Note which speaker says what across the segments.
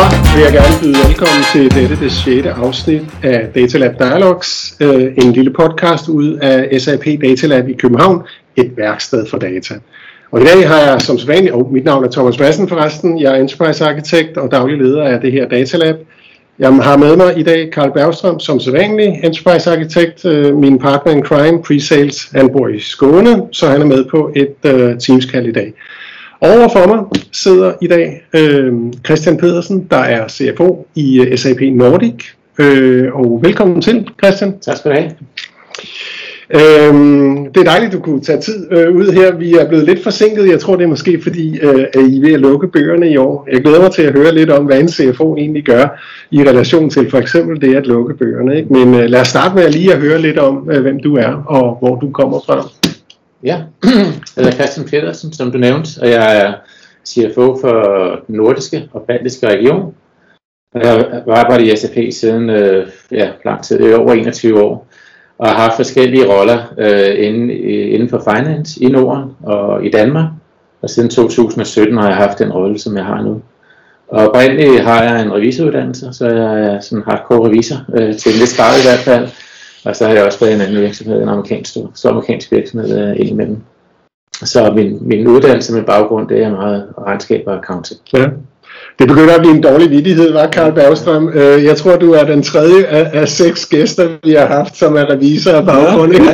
Speaker 1: Så vil jeg gerne byde velkommen til dette, det sjette afsnit af Datalab Dialogs, øh, en lille podcast ud af SAP Datalab i København, et værksted for data. Og i dag har jeg som sædvanligt, og mit navn er Thomas Madsen forresten, jeg er Enterprise Arkitekt og daglig leder af det her Datalab. Jeg har med mig i dag Karl Bergstrøm som sædvanlig Enterprise Arkitekt, øh, min partner in crime, Presales, han bor i Skåne, så han er med på et øh, uh, Teams-kald i dag. Overfor mig sidder i dag øh, Christian Pedersen, der er CFO i uh, SAP Nordic. Øh, og velkommen til, Christian.
Speaker 2: Tak skal du have.
Speaker 1: Øhm, det er dejligt, du kunne tage tid øh, ud her. Vi er blevet lidt forsinket. Jeg tror, det er måske fordi, øh, at I er ved at lukke bøgerne i år. Jeg glæder mig til at høre lidt om, hvad en CFO egentlig gør i relation til for eksempel det at lukke bøgerne. Ikke? Men øh, lad os starte med lige at høre lidt om, øh, hvem du er og hvor du kommer fra.
Speaker 2: Ja, jeg hedder Christian Pedersen, som du nævnte, og jeg er CFO for den nordiske og baltiske region. Jeg har arbejdet i SAP siden øh, ja, lang tid, det er over 21 år og har haft forskellige roller øh, inden, inden for finance i Norden og i Danmark. Og siden 2017 har jeg haft den rolle, som jeg har nu. Og oprindeligt har jeg en revisoruddannelse, så jeg er sådan hardcore revisor, øh, til en vis grad i hvert fald. Og så har jeg også været i en anden virksomhed, en amerikansk, så amerikansk virksomhed øh, indimellem. Så min, min uddannelse med baggrund, det er meget regnskab og accounting.
Speaker 1: Ja. Det begynder at blive en dårlig vidighed, var Karl Bergstrøm. Øh, jeg tror, du er den tredje af, af seks gæster, vi har haft, som er revisor af baggrund. Ja, ja.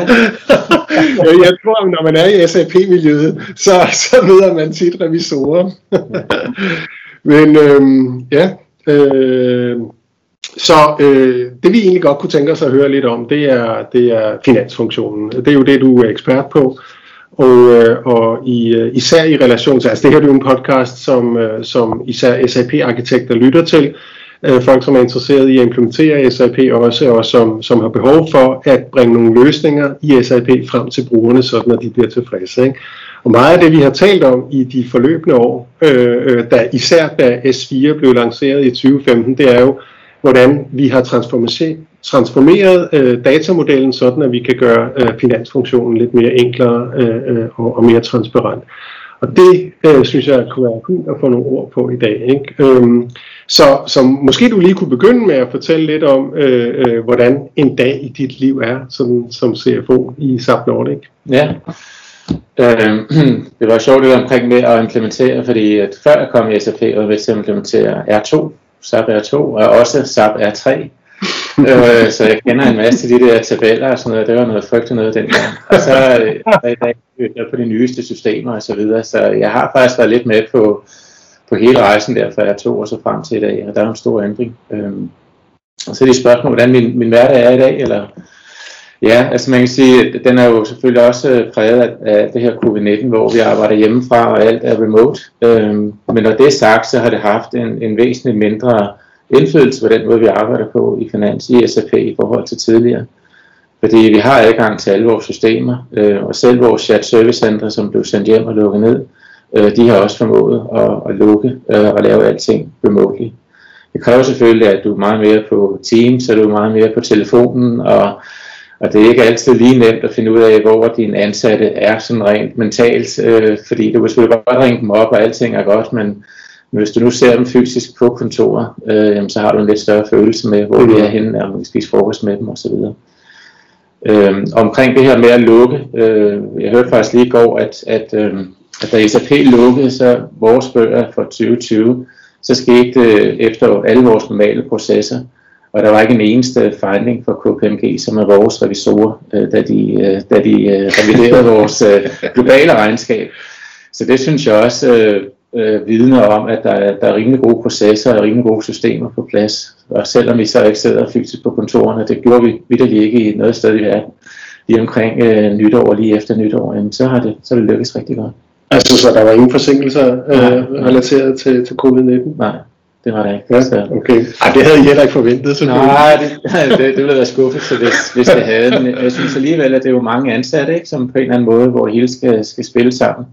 Speaker 1: jeg tror, når man er i SAP-miljøet, så, så møder man tit revisorer. Men øhm, ja, øh, så øh, det vi egentlig godt kunne tænke os at høre lidt om, det er, det er finansfunktionen. Det er jo det, du er ekspert på. Og, øh, og i, øh, især i relation til, altså det her er jo en podcast, som, øh, som især SAP-arkitekter lytter til, øh, folk som er interesseret i at implementere SAP også, og som, som har behov for at bringe nogle løsninger i SAP frem til brugerne, sådan at de bliver tilfredse. Ikke? Og meget af det, vi har talt om i de forløbende år, øh, øh da, især da S4 blev lanceret i 2015, det er jo, hvordan vi har transformeret øh, datamodellen sådan, at vi kan gøre øh, finansfunktionen lidt mere enklere øh, øh, og, og mere transparent. Og det øh, synes jeg kunne være fint at få nogle ord på i dag. Ikke? Øhm, så, så måske du lige kunne begynde med at fortælle lidt om, øh, øh, hvordan en dag i dit liv er som, som CFO i SAP Nordic.
Speaker 2: Ja, øh, det var sjovt det omkring med at implementere, fordi at før jeg kom i SAP, var jeg med til at implementere R2, SAP R2 og også SAP R3. øh, så jeg kender en masse af de der tabeller og sådan noget. Det var noget frygteligt noget dengang. Og så øh, i dag jeg på de nyeste systemer og så videre. Så jeg har faktisk været lidt med på, på hele rejsen der fra R2 og så frem til i dag. Og der er en stor ændring. Øhm, og så er det spørgsmål, hvordan min, min hverdag er i dag, eller Ja, altså man kan sige, at den er jo selvfølgelig også øh, præget af, af det her covid-19, hvor vi arbejder hjemmefra, og alt er remote. Øhm, men når det er sagt, så har det haft en, en væsentligt mindre indflydelse på den måde, vi arbejder på i finans i SAP i forhold til tidligere. Fordi vi har adgang til alle vores systemer, øh, og selv vores chat service center, som blev sendt hjem og lukket ned, øh, de har også formået at, at lukke øh, og lave alting remotely. Det kræver selvfølgelig, at du er meget mere på Teams, så du er meget mere på telefonen, og og det er ikke altid lige nemt at finde ud af, hvor din ansatte er sådan rent mentalt, øh, fordi du kan selvfølgelig godt ringe dem op, og alting er godt, men hvis du nu ser dem fysisk på kontoret, øh, så har du en lidt større følelse med, hvor de er henne, og vi spiser frokost med dem osv. Øh, omkring det her med at lukke, øh, jeg hørte faktisk lige i går, at, at, øh, at da SAP lukkede så vores bøger for 2020, så skete det efter alle vores normale processer, og der var ikke en eneste fejling for KPMG, som er vores revisorer, øh, da de, øh, da de øh, reviderede vores globale regnskab. Så det synes jeg også øh, vidner om, at der er, der er rimelig gode processer og rimelig gode systemer på plads. Og selvom vi så ikke sidder fysisk på kontorerne, det gjorde vi vidderligt ikke i noget sted i verden, lige omkring øh, nytår lige efter nytår, jamen, så har det, så har det lykkes rigtig godt.
Speaker 1: Altså, så der var ingen forsinkelser øh, relateret til, til covid-19?
Speaker 2: Nej det var det ikke.
Speaker 1: Ja, så. okay. Ej, det havde I heller ikke forventet,
Speaker 2: selvfølgelig. Nej, det, det, det ville være skuffet, hvis, hvis det havde. Men jeg synes alligevel, at det er jo mange ansatte, ikke, som på en eller anden måde, hvor hele skal, skal spille sammen.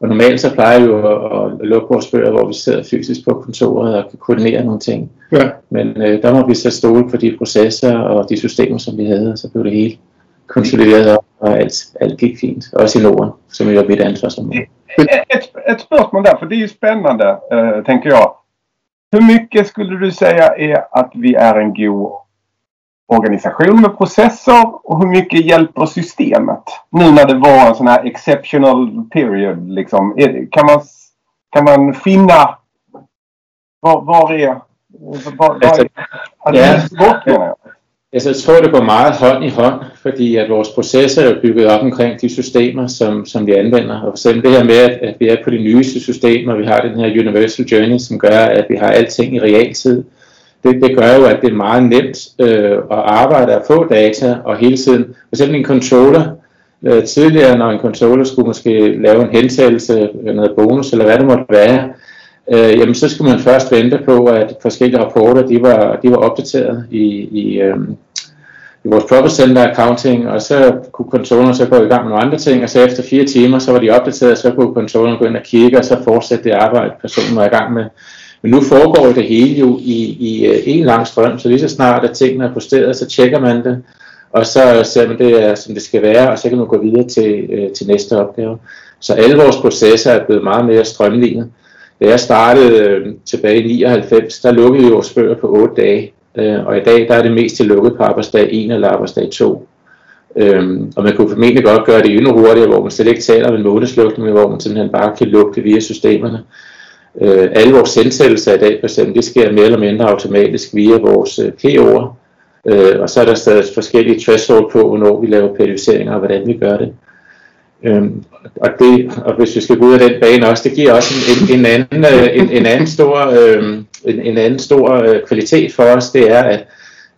Speaker 2: Og normalt så plejer vi jo at, at lukke vores bøger, hvor vi sidder fysisk på kontoret og kan koordinere nogle ting. Ja. Men øh, der må vi så stole på de processer og de systemer, som vi havde, og så blev det hele konsolideret op, og alt, alt gik fint. Også i Norden, som jo er mit ansvarsområde.
Speaker 3: Et, et, et spørgsmål der, for det er spændende, øh, tænker jeg. Hur mycket skulle du säga är att vi är en god organisation med processer och hur mycket hjälper systemet? Nu när det var en sån här exceptional period liksom. Kan man, kan man finna var, var är... Var, var ja, det godt, mener jeg?
Speaker 2: Altså, jeg tror, det går meget hånd i hånd, fordi at vores processer er bygget op omkring de systemer, som, som vi anvender. Og for det her med, at, at vi er på de nyeste systemer, vi har den her Universal Journey, som gør, at vi har alting i realtid. Det, det gør jo, at det er meget nemt øh, at arbejde og få data, og hele tiden, for eksempel en controller, øh, tidligere når en controller skulle måske lave en hentagelse, noget bonus eller hvad det måtte være, øh, jamen så skulle man først vente på, at forskellige rapporter de var, de var opdateret i, i, øh, i vores Profit Center Accounting, og så kunne controlleren så gå i gang med nogle andre ting, og så efter fire timer, så var de opdateret, og så kunne controlleren gå ind og kigge, og så fortsætte det arbejde, personen var i gang med. Men nu foregår det hele jo i, i øh, en lang strøm, så lige så snart at tingene er posteret, så tjekker man det, og så ser man det er, som det skal være, og så kan man gå videre til, øh, til næste opgave. Så alle vores processer er blevet meget mere strømlignet. Da jeg startede øh, tilbage i 99, der lukkede vi vores bøger på 8 dage, øh, og i dag der er det mest til lukket på arbejdsdag 1 eller arbejdsdag 2. Øhm, og man kunne formentlig godt gøre det endnu hurtigere, hvor man slet ikke taler om en månedslukning, men hvor man simpelthen bare kan lukke det via systemerne. Øh, alle vores indsættelser i dag, for eksempel, det sker mere eller mindre automatisk via vores øh, PO'er, øh, og så er der stadig forskellige threshold på, hvornår vi laver periodiseringer og hvordan vi gør det. Øhm, og, det, og hvis vi skal gå ud af den bane også, det giver også en, en, en, anden, øh, en, en anden stor, øh, en, en anden stor øh, kvalitet for os, det er, at,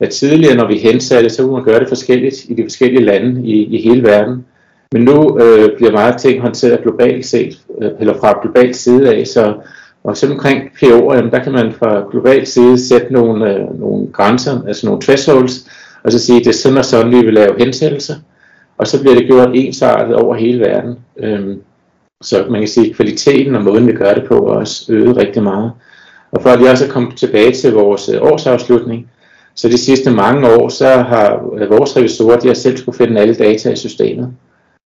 Speaker 2: at tidligere, når vi hensatte, så kunne man gøre det forskelligt i de forskellige lande i, i hele verden. Men nu øh, bliver meget ting håndteret globalt set, øh, eller fra global side af, så og så omkring PO'er, der kan man fra global side sætte nogle, øh, nogle grænser, altså nogle thresholds, og så sige, det er sådan og sådan, vi vil lave hensættelser og så bliver det gjort ensartet over hele verden. Øhm, så man kan sige, at kvaliteten og måden, vi gør det på, er også øget rigtig meget. Og for at vi også er kommet tilbage til vores øh, årsafslutning, så de sidste mange år, så har øh, vores revisorer, de har selv skulle finde alle data i systemet.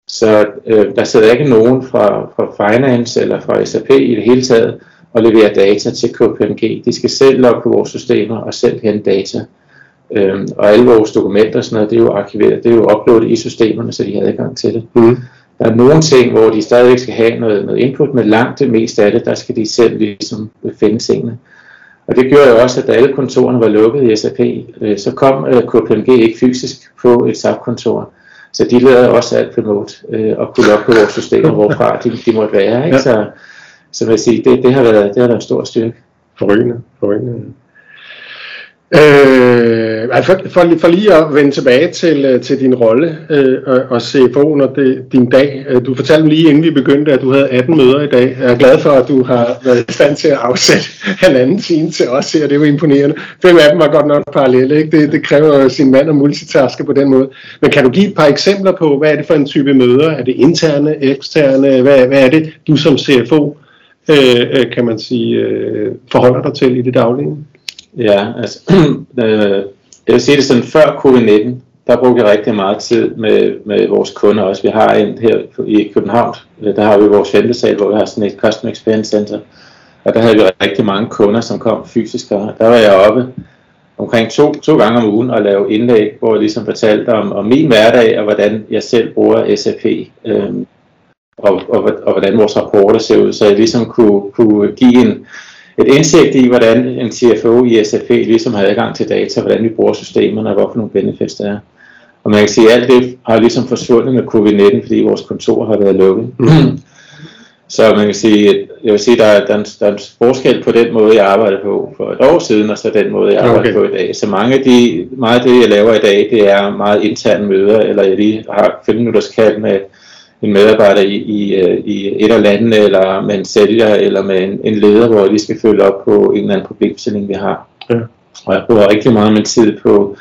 Speaker 2: Så øh, der sidder ikke nogen fra, fra Finance eller fra SAP i det hele taget og leverer data til KPMG. De skal selv logge på vores systemer og selv hente data. Øhm, og alle vores dokumenter og sådan noget, det er jo arkiveret, det er jo uploadet i systemerne, så de har adgang til det. Mm. Der er nogle ting, hvor de stadigvæk skal have noget, noget input, men langt det meste af det, der skal de selv ligesom finde tingene. Og det gjorde jo også, at da alle kontorerne var lukket i SAP, øh, så kom øh, KPMG ikke fysisk på et SAP-kontor. Så de lavede også alt remote øh, og kunne logge på vores systemer, hvorfra de, de måtte være. Ikke? Ja. Så, så vil jeg sige, det, det, har været, det har været en stor styrke.
Speaker 1: Forrygende, forrygende. Øh, altså for, for, for lige at vende tilbage til, øh, til din rolle øh, og, og CFO'en og det, din dag. Øh, du fortalte lige inden vi begyndte, at du havde 18 møder i dag. Jeg er glad for, at du har været i stand til at afsætte halvanden time til os her. Det var imponerende. Fem af dem var godt nok parallelle. Ikke? Det, det kræver sin mand at multitaske på den måde. Men kan du give et par eksempler på, hvad er det for en type møder? Er det interne, eksterne? Hvad, hvad er det, du som CFO øh, øh, kan man sige, øh, forholder dig til i det daglige?
Speaker 2: Ja, altså, øh, jeg vil sige det sådan, før covid-19, der brugte jeg rigtig meget tid med, med vores kunder også. Vi har en her i København, øh, der har vi vores ventesal, hvor vi har sådan et Customer Experience Center, og der havde vi rigtig mange kunder, som kom fysisk, og der var jeg oppe omkring to, to gange om ugen og lave indlæg, hvor jeg ligesom fortalte om, om min hverdag, og hvordan jeg selv bruger SAP, øhm, og, og, og hvordan vores rapporter ser ud, så jeg ligesom kunne, kunne give en, et indsigt i, hvordan en CFO i SAP ligesom har adgang til data, hvordan vi bruger systemerne, og hvorfor nogle benefits der er. Og man kan sige, at alt det har ligesom forsvundet med covid-19, fordi vores kontor har været lukket. Mm. Så man kan sige, jeg vil sige, der er, der, er en, der er en forskel på den måde, jeg arbejder på for et år siden, og så den måde, jeg arbejder okay. på i dag. Så mange af de, meget af det, jeg laver i dag, det er meget interne møder, eller jeg lige har 5 minutters kald med en medarbejder i, i, øh, i et af landene, eller med en sælger, eller med en, en leder, hvor de skal følge op på en eller anden problemstilling, vi har. Ja. Og jeg bruger rigtig meget min tid på,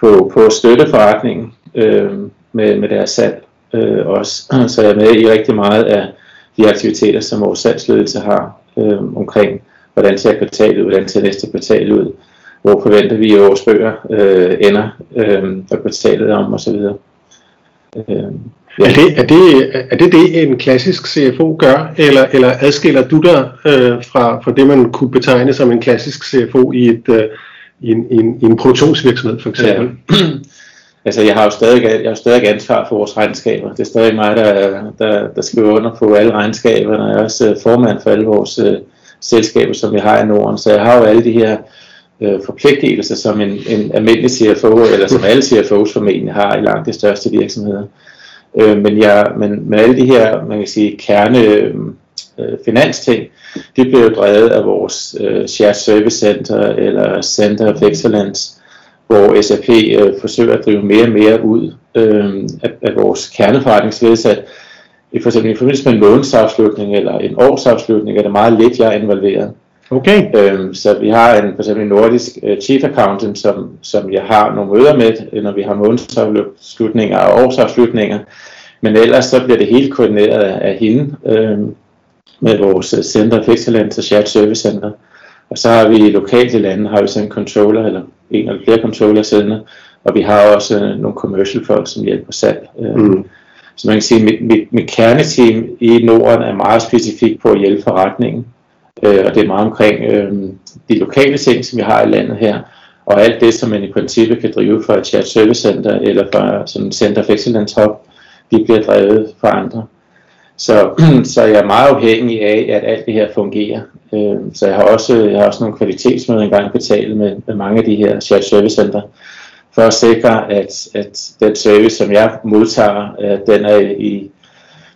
Speaker 2: på, på at støtte forretningen øh, med, med deres salg øh, også. Så jeg er med i rigtig meget af de aktiviteter, som vores salgsledelse har øh, omkring, hvordan ser kvartalet ud, hvordan ser næste kvartal ud, hvor forventer vi, at vores bøger øh, ender, øh, og kvartalet om osv. Øh,
Speaker 1: Ja. Er, det, er, det, er det det, en klassisk CFO gør, eller, eller adskiller du dig øh, fra, fra det, man kunne betegne som en klassisk CFO i, et, øh, i, en, i, en, i en produktionsvirksomhed for eksempel? Ja.
Speaker 2: altså jeg har jo stadig, jeg har stadig ansvar for vores regnskaber. Det er stadig mig, der, der, der skriver under på alle regnskaberne. Jeg er også øh, formand for alle vores uh, selskaber, som vi har i Norden. Så jeg har jo alle de her uh, forpligtelser, som en, en almindelig CFO, eller som alle CFO's formentlig har i langt de største virksomheder. Øh, men, jeg, men, men alle de her, man kan sige, kerne øh, finansting, de bliver jo drevet af vores øh, Shared Service Center, eller Center of Excellence, hvor SAP øh, forsøger at drive mere og mere ud øh, af, af vores kerneforretningsledelse. I for eksempel i forbindelse med en månedsafslutning eller en årsafslutning er det meget lidt, jeg er involveret.
Speaker 1: Okay.
Speaker 2: Øhm, så vi har en, for eksempel en nordisk uh, chief accountant, som, som jeg har nogle møder med, når vi har månedsafslutninger og årsafslutninger. Men ellers så bliver det helt koordineret af, af hende øhm, med vores øh, Center of Excellence og Shared Service Center. Og så har vi lokalt i landet, har vi sådan en controller, eller en eller flere controller siddende, og vi har også øh, nogle commercial folk, som hjælper salg. Øh, mm. Så man kan sige, at mit, mit, mit kerneteam i Norden er meget specifikt på at hjælpe forretningen, øh, og det er meget omkring øh, de lokale ting, som vi har i landet her, og alt det, som man i princippet kan drive fra et chat service center eller fra sådan et center for excellence hub, de bliver drevet fra andre. Så, så jeg er meget afhængig af, at alt det her fungerer. Øh, så jeg har også, jeg har også nogle kvalitetsmøder engang betalt med, med mange af de her shared service center, for at sikre, at, at den service, som jeg modtager, øh, den er i,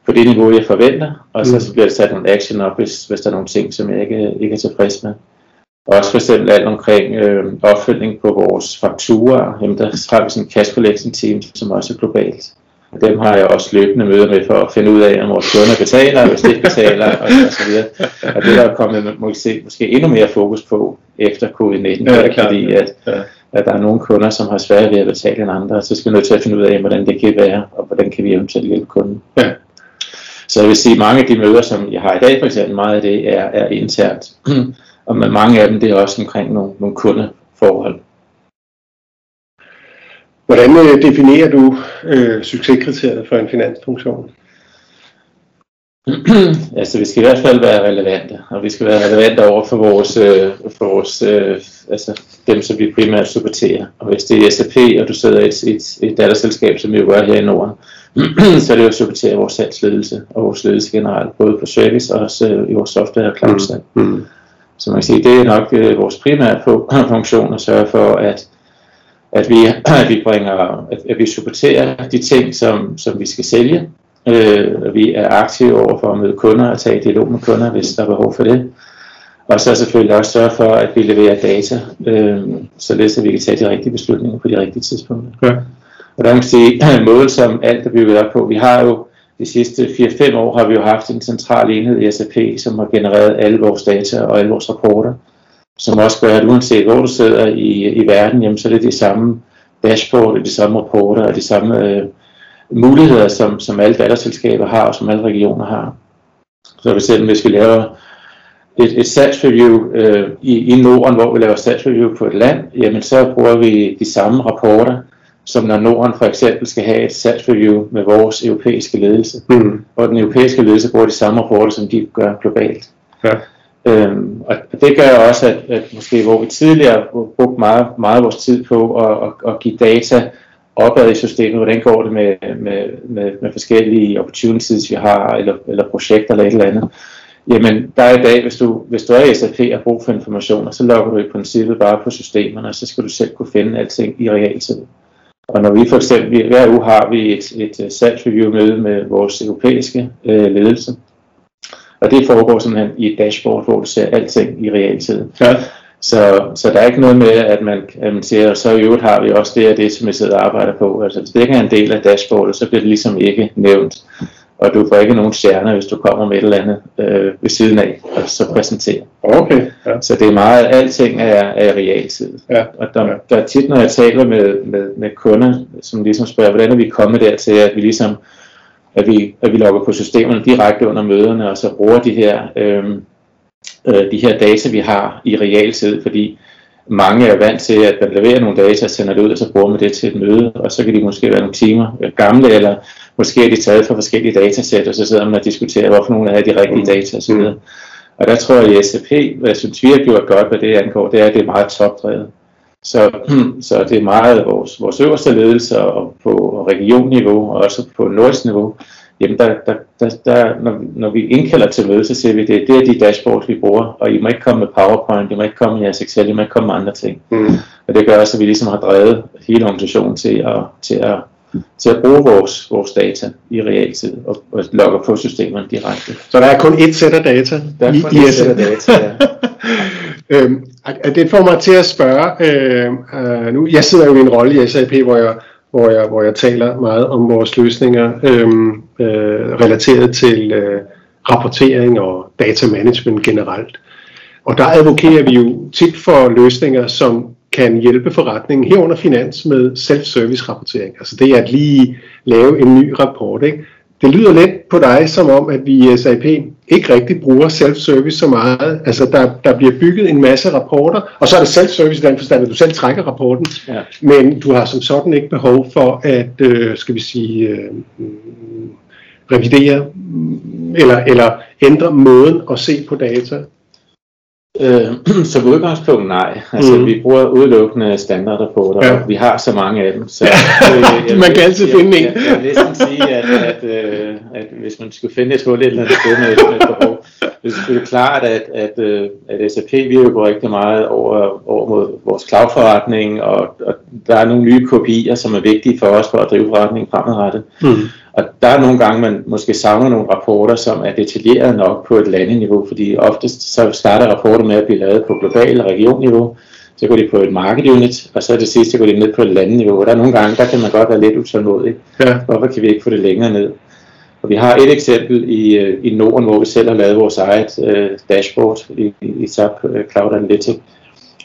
Speaker 2: på det niveau, jeg forventer, og så, mm. så bliver der sat nogle action op, hvis, hvis der er nogle ting, som jeg ikke, ikke er tilfreds med. Og også for eksempel alt omkring øh, opfølgning på vores fakturer. Jamen, der har vi sådan en cash collection team, som også er globalt. Dem har jeg også løbende møder med for at finde ud af, om vores kunder betaler, hvis de ikke betaler, og, og så videre. Og det der er kommet måske, måske endnu mere fokus på efter covid-19, ja, klart, fordi at, ja. at der er nogle kunder, som har svært ved at betale end andre, og så skal vi nødt til at finde ud af, hvordan det kan være, og hvordan kan vi eventuelt hjælpe kunden. Ja. Så jeg vil sige, at mange af de møder, som jeg har i dag for eksempel, meget af det er, er internt. og med mange af dem, det er også omkring nogle, nogle kundeforhold.
Speaker 1: Hvordan øh, definerer du øh, succeskriteriet for en finansfunktion?
Speaker 2: altså vi skal i hvert fald være relevante, og vi skal være relevante over for vores, øh, for vores øh, altså dem, som vi primært supporterer. Og hvis det er SAP, og du sidder i et, et, et datterselskab, som vi jo gør her i Norden, så er det jo at supportere vores salgsledelse og vores ledelse generelt, både på service og også øh, i vores software og cloud mm. mm. Så man kan sige, det er nok øh, vores primære funktion at sørge for, at at vi, at vi bringer, at, at vi supporterer de ting, som, som vi skal sælge. Øh, vi er aktive over for at møde kunder og tage dialog med kunder, hvis der er behov for det. Og så selvfølgelig også sørge for, at vi leverer data, øh, således at vi kan tage de rigtige beslutninger på de rigtige tidspunkter. Ja. Og der kan man sige, mål som alt er bygget op på, vi har jo de sidste 4-5 år har vi jo haft en central enhed i SAP, som har genereret alle vores data og alle vores rapporter som også gør, at uanset hvor du sidder i, i verden, jamen, så er det de samme dashboard, de samme rapporter og de samme øh, muligheder, som, som alle datterselskaber har, og som alle regioner har. Så hvis, hvis vi laver et, et salgsreview øh, i, i Norden, hvor vi laver salgsreview på et land, jamen så bruger vi de samme rapporter, som når Norden for eksempel skal have et salgsreview med vores europæiske ledelse. Mm. Og den europæiske ledelse bruger de samme rapporter, som de gør globalt. Ja. Øhm, og det gør også, at, at måske hvor vi tidligere brugte meget, meget vores tid på at, at, at give data opad i systemet, hvordan går det med, med, med, med forskellige opportunities, vi har, eller, eller projekter eller et eller andet. Jamen, der er i dag, hvis du, hvis du er i SAP og brug for informationer, så logger du i princippet bare på systemerne, og så skal du selv kunne finde alting i realtid. Og når vi for eksempel, hver uge har vi et, et salgsreview møde med vores europæiske øh, ledelse, og det foregår simpelthen i et dashboard, hvor du ser alting i realtid. Ja. Så, så der er ikke noget med, at man, at man siger, og så i øvrigt har vi også det og det, som vi sidder og arbejder på. Altså hvis det ikke er en del af dashboardet, så bliver det ligesom ikke nævnt. Og du får ikke nogen stjerner, hvis du kommer med et eller andet øh, ved siden af, og så præsenterer.
Speaker 1: Okay. Ja.
Speaker 2: Så det er meget, alting er, er realtid. Ja. Og der, der er tit, når jeg taler med, med, med kunder, som ligesom spørger, hvordan er vi kommet dertil, at vi ligesom at vi, at vi logger på systemerne direkte under møderne, og så bruger de her, øh, øh, de her data, vi har i realtid, fordi mange er vant til, at man leverer nogle data sender det ud, og så bruger man det til et møde, og så kan de måske være nogle timer gamle, eller måske er de taget fra forskellige datasæt, og så sidder man og diskuterer, hvorfor nogle af de rigtige data osv. Og der tror jeg, at i SAP, hvad jeg synes, vi har gjort godt, hvad det angår, det er, at det er meget topdrevet. Så, så det er meget vores, vores øverste ledelse og på regionniveau og også på nordisk niveau. Jamen der, der, der, der, når, når vi indkalder til møde, så siger vi, det, det er de dashboards, vi bruger, og I må ikke komme med PowerPoint, I må ikke komme med jeres Excel, I må ikke komme med andre ting. Mm. Og det gør også, at vi ligesom har drevet hele organisationen til at, til at, til at bruge vores, vores data i realtid og, og logge på systemerne direkte.
Speaker 1: Så der er kun et sæt af data?
Speaker 2: Der er kun et sæt af data, ja.
Speaker 1: øhm, det får mig til at spørge, øh, øh, nu, jeg sidder jo i en rolle i SAP, hvor jeg, hvor jeg, hvor jeg taler meget om vores løsninger øh, øh, relateret til øh, rapportering og data management generelt. Og der advokerer vi jo tit for løsninger, som kan hjælpe forretningen herunder finans med self-service rapportering. Altså det er at lige lave en ny rapport. Ikke? Det lyder lidt på dig som om, at vi i SAP ikke rigtig bruger self-service så meget. Altså der, der bliver bygget en masse rapporter, og så er det self-service i den forstand, at du selv trækker rapporten, ja. men du har som sådan ikke behov for at, øh, skal vi sige, øh, revidere eller, eller ændre måden at se på data.
Speaker 2: Øh, som udgangspunkt nej. Altså, mm. Vi bruger udelukkende standardrapporter, ja. og vi har så mange af dem. Så,
Speaker 1: øh, jeg, man kan altid finde en.
Speaker 2: Jeg, jeg, jeg vil næsten sige, at, at, øh, at hvis man skulle finde et hul et eller andet sted med, med et behov, det er selvfølgelig klart, at, at, øh, at SAP vi jo går rigtig meget over, over mod vores cloud-forretning, og, og der er nogle nye kopier, som er vigtige for os for at drive forretningen fremadrettet. Mm. Og der er nogle gange, man måske savner nogle rapporter, som er detaljeret nok på et landeniveau, fordi oftest så starter rapporter med at blive lavet på global og regionniveau, så går de på et market unit, og så det sidste, går de ned på et landeniveau. Og der er nogle gange, der kan man godt være lidt utålmodig. Ja. Hvorfor kan vi ikke få det længere ned? Og vi har et eksempel i, øh, i Norden, hvor vi selv har lavet vores eget uh, dashboard i, i SAP øh, Cloud Analytics,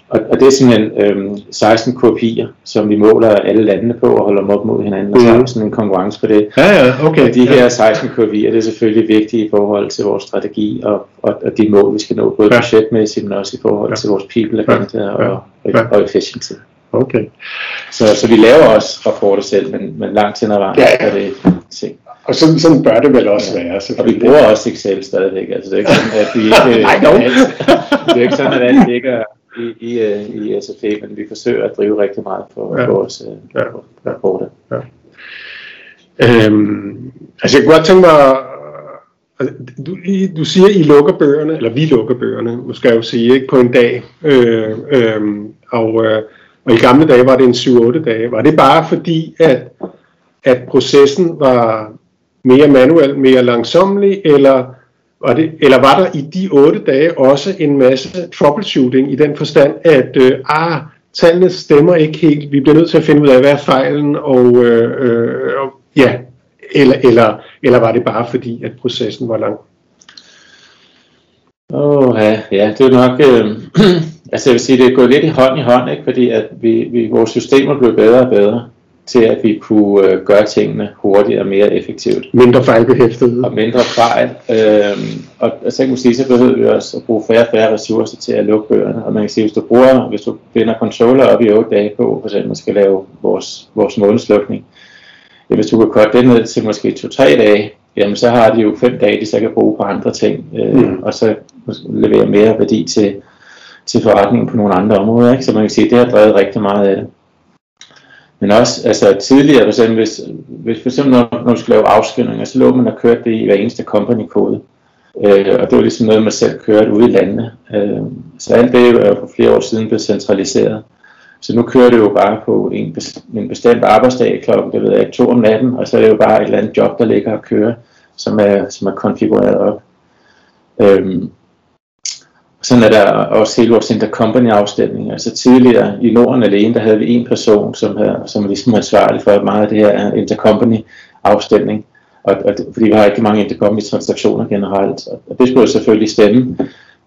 Speaker 2: og, og det er simpelthen øhm, 16 kopier, som vi måler alle landene på og holder dem op mod hinanden, og så har vi sådan en konkurrence på det.
Speaker 1: Ja, ja, okay.
Speaker 2: Og de her 16 kopier, det er selvfølgelig vigtige i forhold til vores strategi og, og, og de mål, vi skal nå, både ja. budgetmæssigt, men også i forhold ja. til vores people agenda ja. og, og, og efficiency.
Speaker 1: Okay.
Speaker 2: Så, så vi laver også rapporter selv, men, men langt hen ad vejen ja, ja. er det ting.
Speaker 1: Og sådan, sådan bør det vel også ja. være.
Speaker 2: Og vi bruger også Excel stadigvæk. Altså, det er ikke sådan, at vi ikke,
Speaker 1: Nej, no.
Speaker 2: det er ikke sådan, at alt ligger i, i, øh, i SFA, men vi forsøger at drive rigtig meget på ja. vores uh, ja. rapporter. Ja.
Speaker 1: Øhm, altså jeg kunne godt tænke mig, altså, du, du siger, I lukker bøgerne, eller vi lukker bøgerne, måske jeg jo sige, ikke, på en dag. Øh, øh, og, øh, og i gamle dage var det en 7-8 dage. Var det bare fordi, at, at processen var mere manuel, mere langsomlig, eller var det, eller var der i de otte dage også en masse troubleshooting i den forstand, at øh, ah, tallene stemmer ikke helt, vi bliver nødt til at finde ud af, hvad er fejlen, og, øh, øh, ja, eller, eller, eller var det bare fordi, at processen var lang?
Speaker 2: Åh, oh, ja, ja, det er nok, øh, altså jeg vil sige, det er gået lidt i hånd i hånd, ikke? fordi at vi, vi, vores systemer blev bedre og bedre til at vi kunne øh, gøre tingene hurtigere og mere effektivt.
Speaker 1: Mindre fejlbehæftet.
Speaker 2: Og mindre fejl. Øh, og, og så kan man sige, så behøver vi også at bruge færre og færre ressourcer til at lukke bøgerne. Og man kan sige, hvis du bruger, hvis du binder controller op i 8 dage på, for eksempel man skal lave vores, vores månedslukning, ja, hvis du kan korte det ned til måske 2-3 dage, jamen så har de jo 5 dage, de så kan bruge på andre ting, øh, mm. og så levere mere værdi til, til forretningen på nogle andre områder. Ikke? Så man kan sige, at det har drevet rigtig meget af det. Men også altså, tidligere, for eksempel, hvis, hvis for eksempel når, når du skulle lave afskrivninger, så lå man og kørte det i hver eneste company-kode. Øh, og det var ligesom noget, man selv kørte ude i landene. Øh, så alt det er for flere år siden blevet centraliseret. Så nu kører det jo bare på en, en bestemt arbejdsdag klokken, det ved jeg, to om natten, og så er det jo bare et eller andet job, der ligger og kører, som er, som er konfigureret op. Øhm, sådan er der også hele vores intercompany afstemning. Altså tidligere i Norden alene, der havde vi en person, som, havde, som er ligesom ansvarlig for meget af det her intercompany afstemning. Og, og, fordi vi har ikke mange intercompany transaktioner generelt. Og, det skulle selvfølgelig stemme.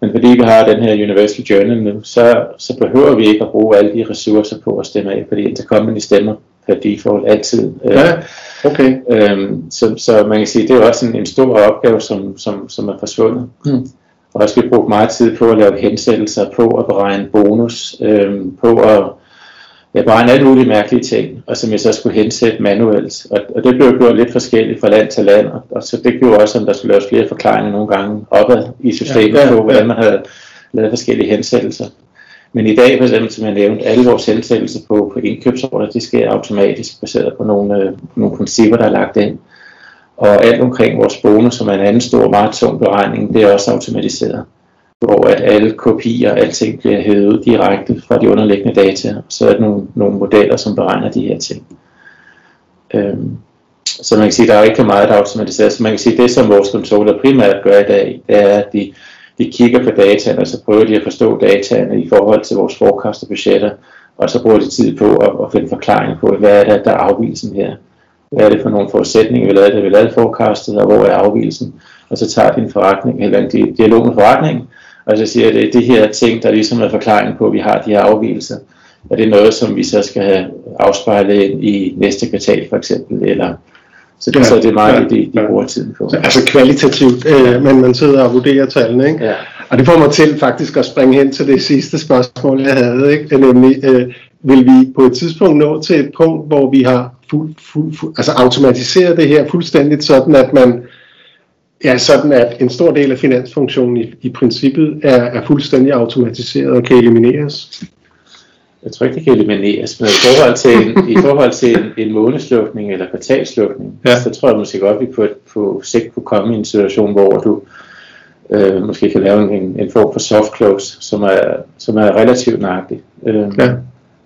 Speaker 2: Men fordi vi har den her Universal Journal nu, så, så behøver vi ikke at bruge alle de ressourcer på at stemme af, fordi intercompany stemmer per default altid.
Speaker 1: Ja, okay.
Speaker 2: Øhm, så, så man kan sige, det er også en, en stor opgave, som, som, som er forsvundet. Mm. Og også vi brugt meget tid på at lave hensættelser, på at beregne bonus, øh, på at ja, beregne alle mulige mærkelige ting, og som jeg så skulle hensætte manuelt. Og, og det blev gjort lidt forskelligt fra land til land, og, og så det gjorde også, at der skulle laves flere forklaringer nogle gange opad i systemet ja, ja, på, hvordan man havde lavet forskellige hensættelser. Men i dag, for eksempel, som jeg nævnte, alle vores hensættelser på, på indkøbsorder, det sker automatisk baseret på nogle, øh, nogle principper, der er lagt ind. Og alt omkring vores bonus, som er en anden stor, meget tung beregning, det er også automatiseret. Hvor at alle kopier, alting bliver hævet direkte fra de underliggende data. Så er der nogle, nogle modeller, som beregner de her ting. Øhm, så man kan sige, at der er ikke meget, der er automatiseret. Så man kan sige, at det, som vores controller primært gør i dag, det er, at de, de kigger på dataen, og så prøver de at forstå dataene i forhold til vores forecast og budgetter, og så bruger de tid på at, at finde forklaring på, hvad er det, der er afvielsen her. Hvad er det for nogle forudsætninger, vi lavede, da vi lavede forecastet, og hvor er afvielsen? Og så tager de en forretning, eller en dialog med forretningen, og så siger, det er de her ting, der ligesom er forklaring på, at vi har de her afvielser. Er det noget, som vi så skal have afspejlet i næste kvartal for eksempel, eller så, ja, så det er meget ja, det, de, de bruger tiden på.
Speaker 1: Altså kvalitativt, øh, men man sidder og vurderer tallene, ikke? Ja. Og det får mig til faktisk at springe hen til det sidste spørgsmål, jeg havde, ikke? Nemlig, øh, vil vi på et tidspunkt nå til et punkt, hvor vi har fuld, fuld, fuld, altså automatiseret det her fuldstændigt, sådan at man Ja, sådan at en stor del af finansfunktionen i, i princippet er, er fuldstændig automatiseret og kan elimineres.
Speaker 2: Jeg tror ikke, det kan elimineres, men i forhold til en, i forhold til en, en månedslukning eller kvartalslukning, ja. så tror jeg måske godt, at vi på, på sigt kunne komme i en situation, hvor du øh, måske kan lave en, en form for soft close, som er, som er relativt nøjagtig. Øh, ja.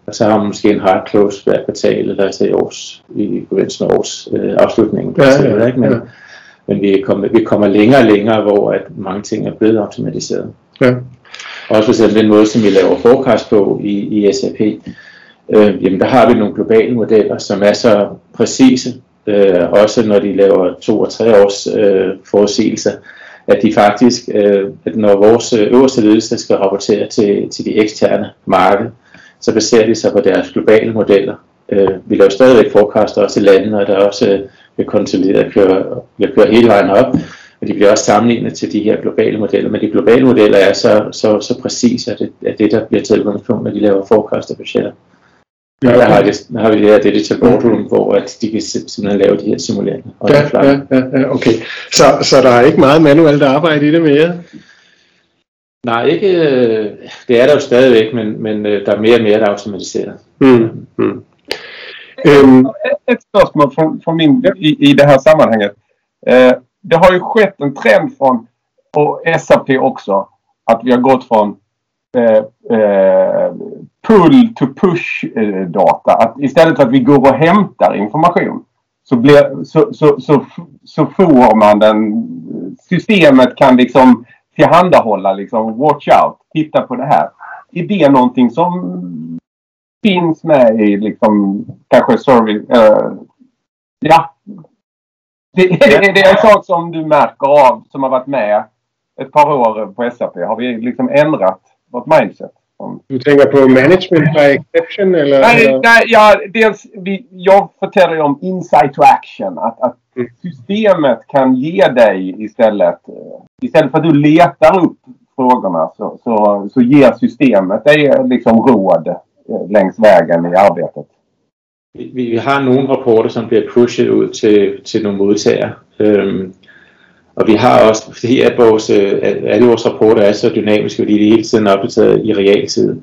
Speaker 2: Og så har man måske en hard close hver kvartal, eller altså i års, i forbindelse med års øh, afslutningen. Ja, ja, ja. Ikke? Men, ja. men vi, kommer, vi kommer længere og længere, hvor at mange ting er blevet automatiseret. Ja. Også for den måde, som vi laver forecast på i, i SAP, øh, jamen der har vi nogle globale modeller, som er så præcise, øh, også når de laver to og tre års øh, forudsigelser, at de faktisk, øh, at når vores øverste ledelse skal rapportere til, til de eksterne marked, så baserer de sig på deres globale modeller. Øh, vi laver stadigvæk forecast også i landene, og der er også øh, konsolideret at køre, at køre hele vejen op, og de bliver også sammenlignet til de her globale modeller, men de globale modeller er så, så, så præcise, at det, at det der bliver taget udgangspunkt, når de laver forecast og budgetter. Ja, okay. der, har det, der har vi det her digital boardroom, hvor at de kan simpelthen lave de her simuleringer.
Speaker 1: Ja, ja, ja, ja, okay. Så, så der er ikke meget manuelt arbejde i det mere?
Speaker 2: Nej, ikke, øh, det er der jo stadigvæk, men, men øh, der er mere og mere, der er automatiseret. Mm. Mm.
Speaker 3: Um, ett spørgsmål från, från min, i, i det här sammanhanget. Eh, det har ju skett en trend från, och SAP också, att vi har gått från eh, eh, pull to push eh, data. Att istället för att vi går och hämtar information så, blir, så, så, så, så får man den. Systemet kan liksom tillhandahålla liksom watch out, titta på det här. Är det någonting som finns med i liksom kanske service, äh, ja. Det, är det en sak som du märker av som har varit med ett par år på SAP? Har vi liksom ändrat vårt mindset?
Speaker 1: Du tänker på management by exception? Eller,
Speaker 3: nej, nej ja, dels, vi, jag förtäller om insight to action. Att, att systemet kan ge dig istället, istället för att du letar upp frågorna så, så, så ger systemet dig liksom råd eh, längs vägen i arbetet.
Speaker 2: Vi, vi har nogle rapporter, som bliver pushet ud til, til nogle modtagere. Øhm, Og vi har også, fordi at vores, øh, alle vores rapporter er så dynamiske, fordi de hele tiden er opdateret i realtid,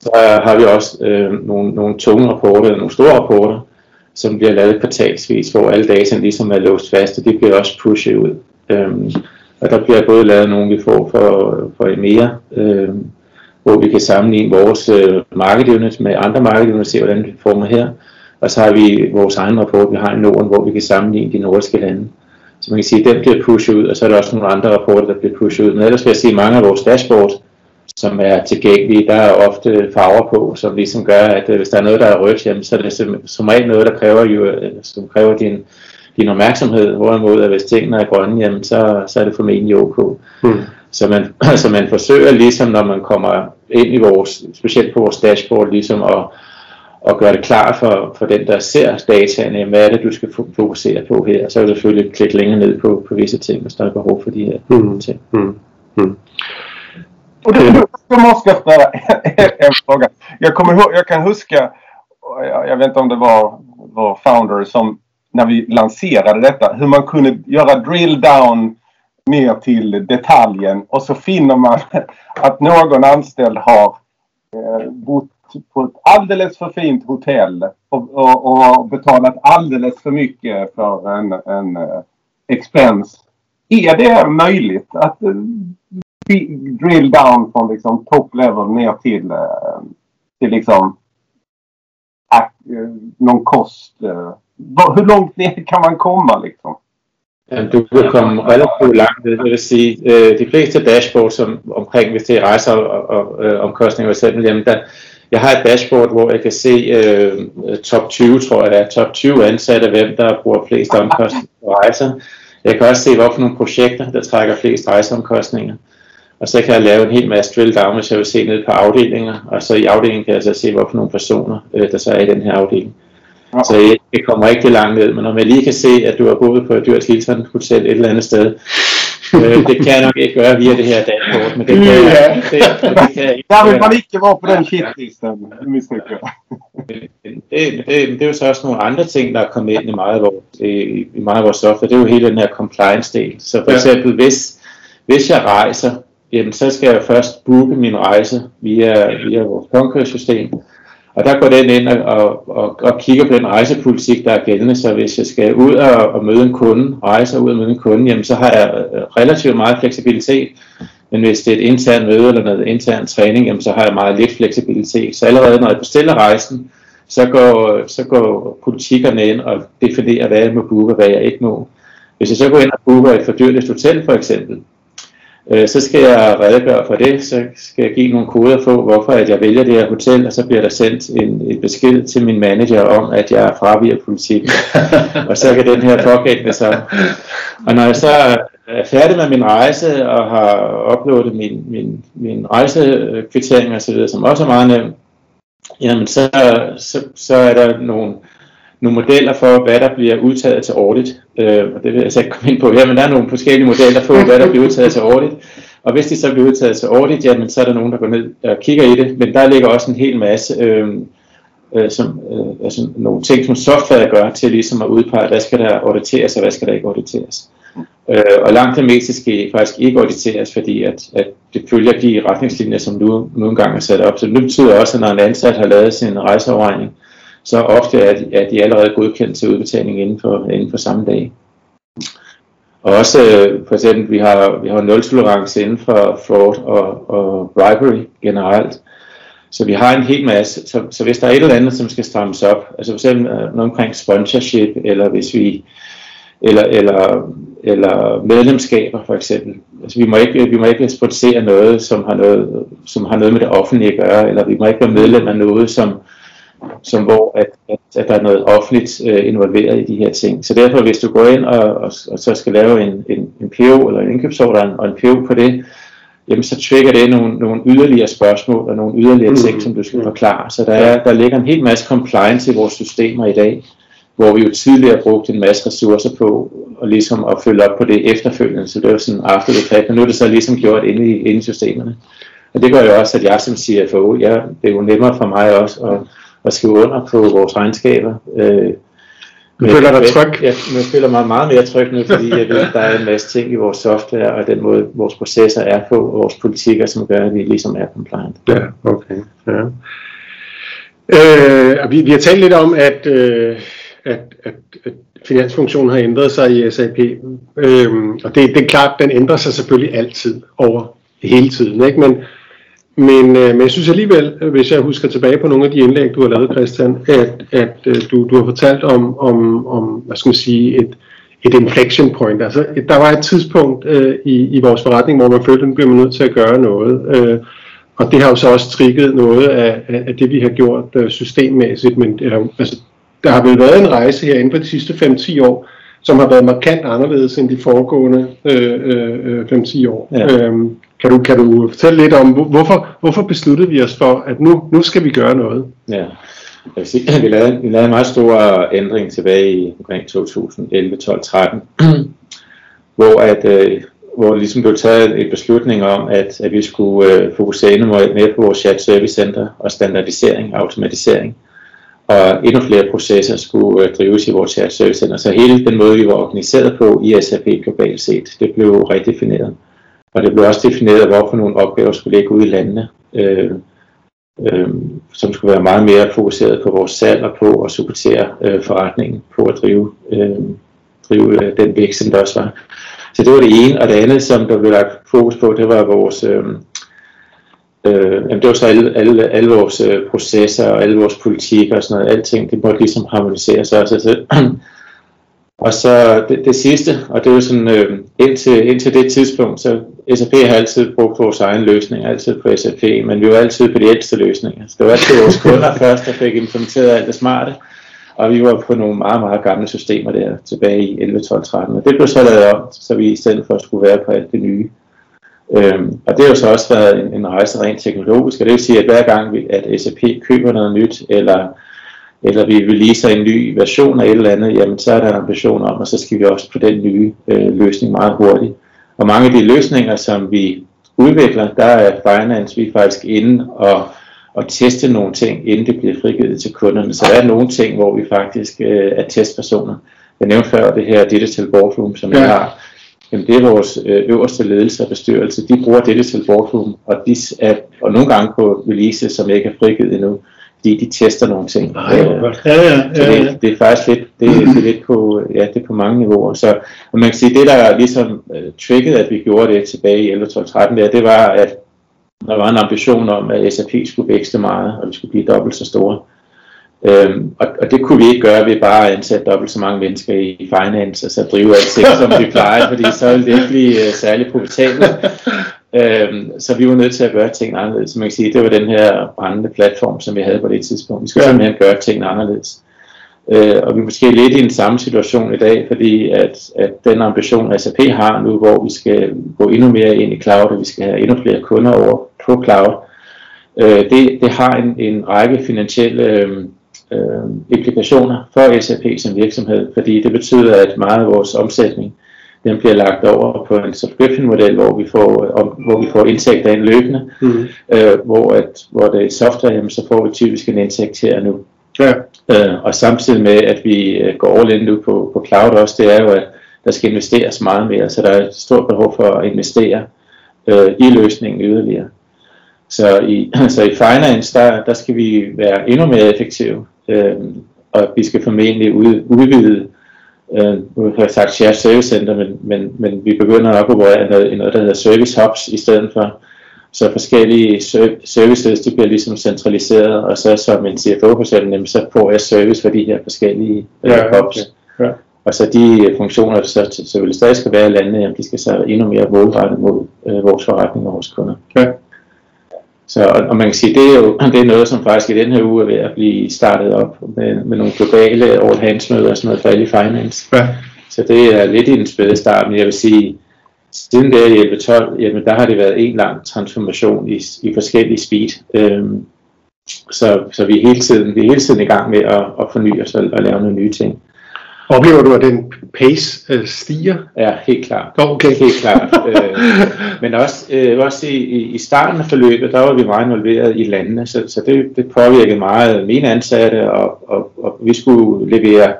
Speaker 2: så har vi også øh, nogle, nogle tunge rapporter, nogle store rapporter, som bliver lavet kvartalsvis, hvor alle data ligesom er låst fast, og det bliver også pushet ud. Øhm, og der bliver både lavet nogle, vi får for, for EMEA, øhm, hvor vi kan sammenligne vores øh, markedunit med andre market units, se, hvordan det former her. Og så har vi vores egen rapport, vi har i Norden, hvor vi kan sammenligne de nordiske lande. Så man kan sige, at den bliver pushet ud, og så er der også nogle andre rapporter, der bliver pushet ud. Men ellers vil jeg sige, at mange af vores dashboards, som er tilgængelige, der er ofte farver på, som ligesom gør, at øh, hvis der er noget, der er rødt, jamen, så er det som, regel noget, der kræver, jo, øh, som kræver din, din opmærksomhed, hvorimod at hvis tingene er grønne, jamen, så, så er det formentlig ok. Hmm. Så, man, så man forsøger ligesom, når man kommer ind i vores, specielt på vores dashboard, ligesom at og gøre det klar for, for den, der ser dataene, hvad er det, du skal fokusere på her. Så er det selvfølgelig klikke længere ned på, på visse ting, hvis der er behov for de her mm. ting. Mm. Mm.
Speaker 3: Och då, då måste jag ställa en fråga. Jag, kommer ihåg, jag kan huska, jag, jag vet inte om det var, var Founder som när vi lanserade detta, hur man kunde göra drill down ner till detaljen och så finner man att någon anställd har eh, bott på ett alldeles för fint hotell och, och, och betalat alldeles för mycket för en, en uh, expense. Är det möjligt att eh, drill down från liksom top level ner till, eh, till liksom eh, någon kost? Eh. hur långt ner kan man komma liksom?
Speaker 2: Du kan komme relativt langt ned, det vil sige, de fleste dashboard, som omkring hvis det er rejser og, og og omkostninger for eksempel, jamen der, jeg har et dashboard, hvor jeg kan se øh, top 20, tror jeg det er, top 20 ansatte, hvem der bruger flest omkostninger på rejser. Jeg kan også se, hvorfor nogle projekter, der trækker flest rejseomkostninger. Og så kan jeg lave en hel masse drill down, hvis jeg vil se ned på afdelinger, og så i afdelingen kan jeg så se, hvorfor nogle personer, øh, der så er i den her afdeling. Så jeg, jeg kommer rigtig langt ned, men om jeg lige kan se, at du har boet på et dyrt Hilton Hotel et eller andet sted, øh, det kan jeg nok ikke gøre via det her dashboard, men det kan jeg, det, det kan jeg ikke
Speaker 3: Der vil man ikke være på den shitlisten, misstykker.
Speaker 2: det, det, det, det er jo så også nogle andre ting, der er kommet ind i meget af vores, i, i meget af vores software. Det er jo hele den her compliance-del. Så for eksempel, hvis, hvis jeg rejser, jamen, så skal jeg først booke min rejse via, via vores Concur-system. Og der går den ind og, og, og, og kigger på den rejsepolitik, der er gældende. Så hvis jeg skal ud og, og møde en kunde, rejse ud og møde en kunde, jamen så har jeg øh, relativt meget fleksibilitet. Men hvis det er et internt møde eller noget intern træning, jamen så har jeg meget lidt fleksibilitet. Så allerede når jeg bestiller rejsen, så går, så går politikerne ind og definerer, hvad jeg må booke og hvad jeg ikke må. Hvis jeg så går ind og booker et fordyrligt hotel for eksempel, øh, så skal jeg redegøre for det, så skal jeg give nogle koder på, hvorfor at jeg vælger det her hotel, og så bliver der sendt en, en besked til min manager om, at jeg er fraviger politik. og så kan den her pågældende så. Og når jeg så er færdig med min rejse og har uploadet min, min, min rejsekvittering osv., som også er meget nemt, jamen så, så, så er der nogle, nogle modeller for, hvad der bliver udtaget til audit. Øh, og det vil jeg så ikke komme ind på her, men der er nogle forskellige modeller for, hvad der bliver udtaget til audit. Og hvis de så bliver udtaget til audit, jamen så er der nogen, der går ned og kigger i det. Men der ligger også en hel masse øh, øh, som, øh, altså nogle ting, som software gør til ligesom at udpege, hvad skal der auditeres og hvad skal der ikke auditeres. Øh, og langt det meste skal faktisk ikke auditeres, fordi at, at det følger de retningslinjer, som nu nu engang er sat op. Så det betyder også, at når en ansat har lavet sin rejseafregning, så ofte er de, er de allerede godkendt til udbetaling inden for, inden for samme dag. Og også øh, for eksempel, vi har, vi har nul tolerance inden for fraud og, og bribery generelt. Så vi har en hel masse, så, så hvis der er et eller andet, som skal strammes op, altså for eksempel øh, noget omkring sponsorship, eller hvis vi, eller, eller, eller medlemskaber for eksempel. Altså vi må ikke, vi må ikke sponsere noget, som har noget, som har noget med det offentlige at gøre, eller vi må ikke være medlem af noget, som, som hvor at, at, at der er noget offentligt øh, involveret i de her ting. Så derfor, hvis du går ind og, og, og så skal lave en, en, en PO eller en indkøbsordre og en PO på det, jamen så trigger det nogle, nogle yderligere spørgsmål og nogle yderligere ting, mm. som du skal forklare. Så der, er, der ligger en hel masse compliance i vores systemer i dag, hvor vi jo tidligere brugte en masse ressourcer på og ligesom at følge op på det efterfølgende. Så det var sådan after the fact, og nu er det så ligesom gjort inde i, inde i systemerne. Og det gør jo også, at jeg som CFO, ja, det er jo nemmere for mig også at at skrive under på vores regnskaber. Øh,
Speaker 1: du føler dig tryg?
Speaker 2: Ja, jeg føler mig meget mere tryg nu, fordi jeg ved, at der er en masse ting i vores software, og den måde, vores processer er på, og vores politikker, som gør, at vi ligesom er compliant.
Speaker 1: Ja, okay. Ja. Øh, vi, vi har talt lidt om, at, øh, at, at, at finansfunktionen har ændret sig i SAP, øh, og det, det er klart, den ændrer sig selvfølgelig altid over hele tiden, ikke? men men, øh, men jeg synes alligevel, hvis jeg husker tilbage på nogle af de indlæg, du har lavet, Christian, at, at øh, du, du har fortalt om, om, om hvad skal man sige, et, et inflection point. Altså, der var et tidspunkt øh, i, i vores forretning, hvor man følte, at nu bliver man nødt til at gøre noget. Øh, og det har jo så også trigget noget af, af det, vi har gjort øh, systemmæssigt. Men øh, altså, der har vel været en rejse her inden for de sidste 5-10 år, som har været markant anderledes end de foregående øh, øh, 5-10 øh, år. Ja. Øhm, kan du, kan du fortælle lidt om, hvorfor, hvorfor besluttede vi os for, at nu, nu skal vi gøre noget?
Speaker 2: Ja, jeg vil sige, vi, lavede, vi lavede en meget stor øh, ændring tilbage i omkring 2011, 12, 13, hvor at, øh, hvor det ligesom blev taget en beslutning om, at, at vi skulle øh, fokusere endnu mere på vores chat service center og standardisering og automatisering. Og endnu flere processer skulle øh, drives i vores chat service center. Så hele den måde, vi var organiseret på i SAP globalt set, det blev redefineret. Og det blev også defineret, hvorfor nogle opgaver skulle ligge ude i landene. Øh, øh, som skulle være meget mere fokuseret på vores salg og på at supportere øh, forretningen, på at drive, øh, drive øh, den vækst, som der også var. Så det var det ene, og det andet, som der blev lagt fokus på, det var vores, øh, øh, jamen det var så alle, alle, alle vores øh, processer og alle vores politikker og sådan noget, alting, det måtte ligesom harmoniseres også. Altså, og så det, det sidste, og det var sådan, øh, indtil, indtil det tidspunkt, så SAP har altid brugt vores egen løsning, altid på SAP, men vi var altid på de ældste løsninger. Så det var altid vores kunder først, der fik implementeret alt det smarte, og vi var på nogle meget, meget gamle systemer der tilbage i 11, 12, 13. Og det blev så lavet om, så vi i stedet for skulle være på alt det nye. Øhm, og det har jo så også været en, en rejse rent teknologisk, og det vil sige, at hver gang vi, at SAP køber noget nyt, eller, eller vi releaser en ny version af et eller andet, jamen så er der en ambition om, og så skal vi også på den nye øh, løsning meget hurtigt. Og mange af de løsninger, som vi udvikler, der er Finance, vi er faktisk inde og at teste nogle ting, inden det bliver frigivet til kunderne. Så der er nogle ting, hvor vi faktisk øh, er testpersoner. Jeg nævnte før det her Digital Boardroom, som ja. jeg har. Jamen, det er vores øh, øverste ledelse og bestyrelse. De bruger Digital Boardroom, og, de er, og nogle gange på release, som ikke er frigivet endnu, fordi de tester nogle ting.
Speaker 1: Nej, øh, ja, ja, ja,
Speaker 2: så det, det er faktisk lidt, det, det er lidt på, ja, det er på mange niveauer. Så og man kan sige, det der ligesom uh, triggede, at vi gjorde det tilbage i 11, 12, 13, der, det var, at der var en ambition om, at SAP skulle vækste meget, og vi skulle blive dobbelt så store. Øhm, og, og det kunne vi ikke gøre ved bare at ansætte dobbelt så mange mennesker i finance, og så drive alt som vi plejer, fordi så ville det ikke blive uh, særlig profitabelt. øhm, så vi var nødt til at gøre tingene anderledes. Så man kan sige, det var den her brændende platform, som vi havde på det tidspunkt. Vi skulle simpelthen gøre tingene anderledes. Øh, og vi er måske lidt i den samme situation i dag, fordi at, at den ambition, SAP har nu, hvor vi skal gå endnu mere ind i cloud, og vi skal have endnu flere kunder over på cloud, øh, det, det har en, en række finansielle øh, øh, implikationer for SAP som virksomhed, fordi det betyder, at meget af vores omsætning, den bliver lagt over på en subscription model, hvor vi får, om, hvor vi får indtægter ind løbende, mm. øh, hvor, at, hvor det er software, jamen, så får vi typisk en indtægt her nu. Ja. Øh, og samtidig med, at vi øh, går all in nu på, på cloud også, det er jo, at der skal investeres meget mere, så der er et stort behov for at investere øh, i løsningen yderligere. Så i, så i finance, der, der skal vi være endnu mere effektive, øh, og vi skal formentlig ud, udvide, øh, nu har jeg sagt share service center, men, men, men vi begynder at bruge noget, noget, der hedder service hubs i stedet for, så forskellige services, de bliver ligesom centraliseret, og så som en CFO for eksempel, så får jeg service for de her forskellige øh, ja, hubs. Okay. Ja. Og så de funktioner, der så selvfølgelig stadig skal være i landet, jamen, de skal så endnu mere målrettet mod øh, vores forretning og vores kunder. Ja. Så, og, man kan sige, det er jo det er noget, som faktisk i den her uge er ved at blive startet op med, med nogle globale all hands møder og sådan noget for alle finance. Ja. Så det er lidt i den spæde start, men jeg vil sige, siden der i 11-12, jamen der har det været en lang transformation i, i forskellige speed. Øhm, så, så vi er hele tiden, vi er hele tiden i gang med at, at forny os og, og lave nogle nye ting.
Speaker 1: Oplever du, at den pace øh, stiger?
Speaker 2: Ja, helt klart.
Speaker 1: Okay.
Speaker 2: Helt klart. øh, men også, øh, også i, i starten af forløbet, der var vi meget involveret i landene, så, så det, det påvirkede meget mine ansatte, og, og, og vi skulle levere,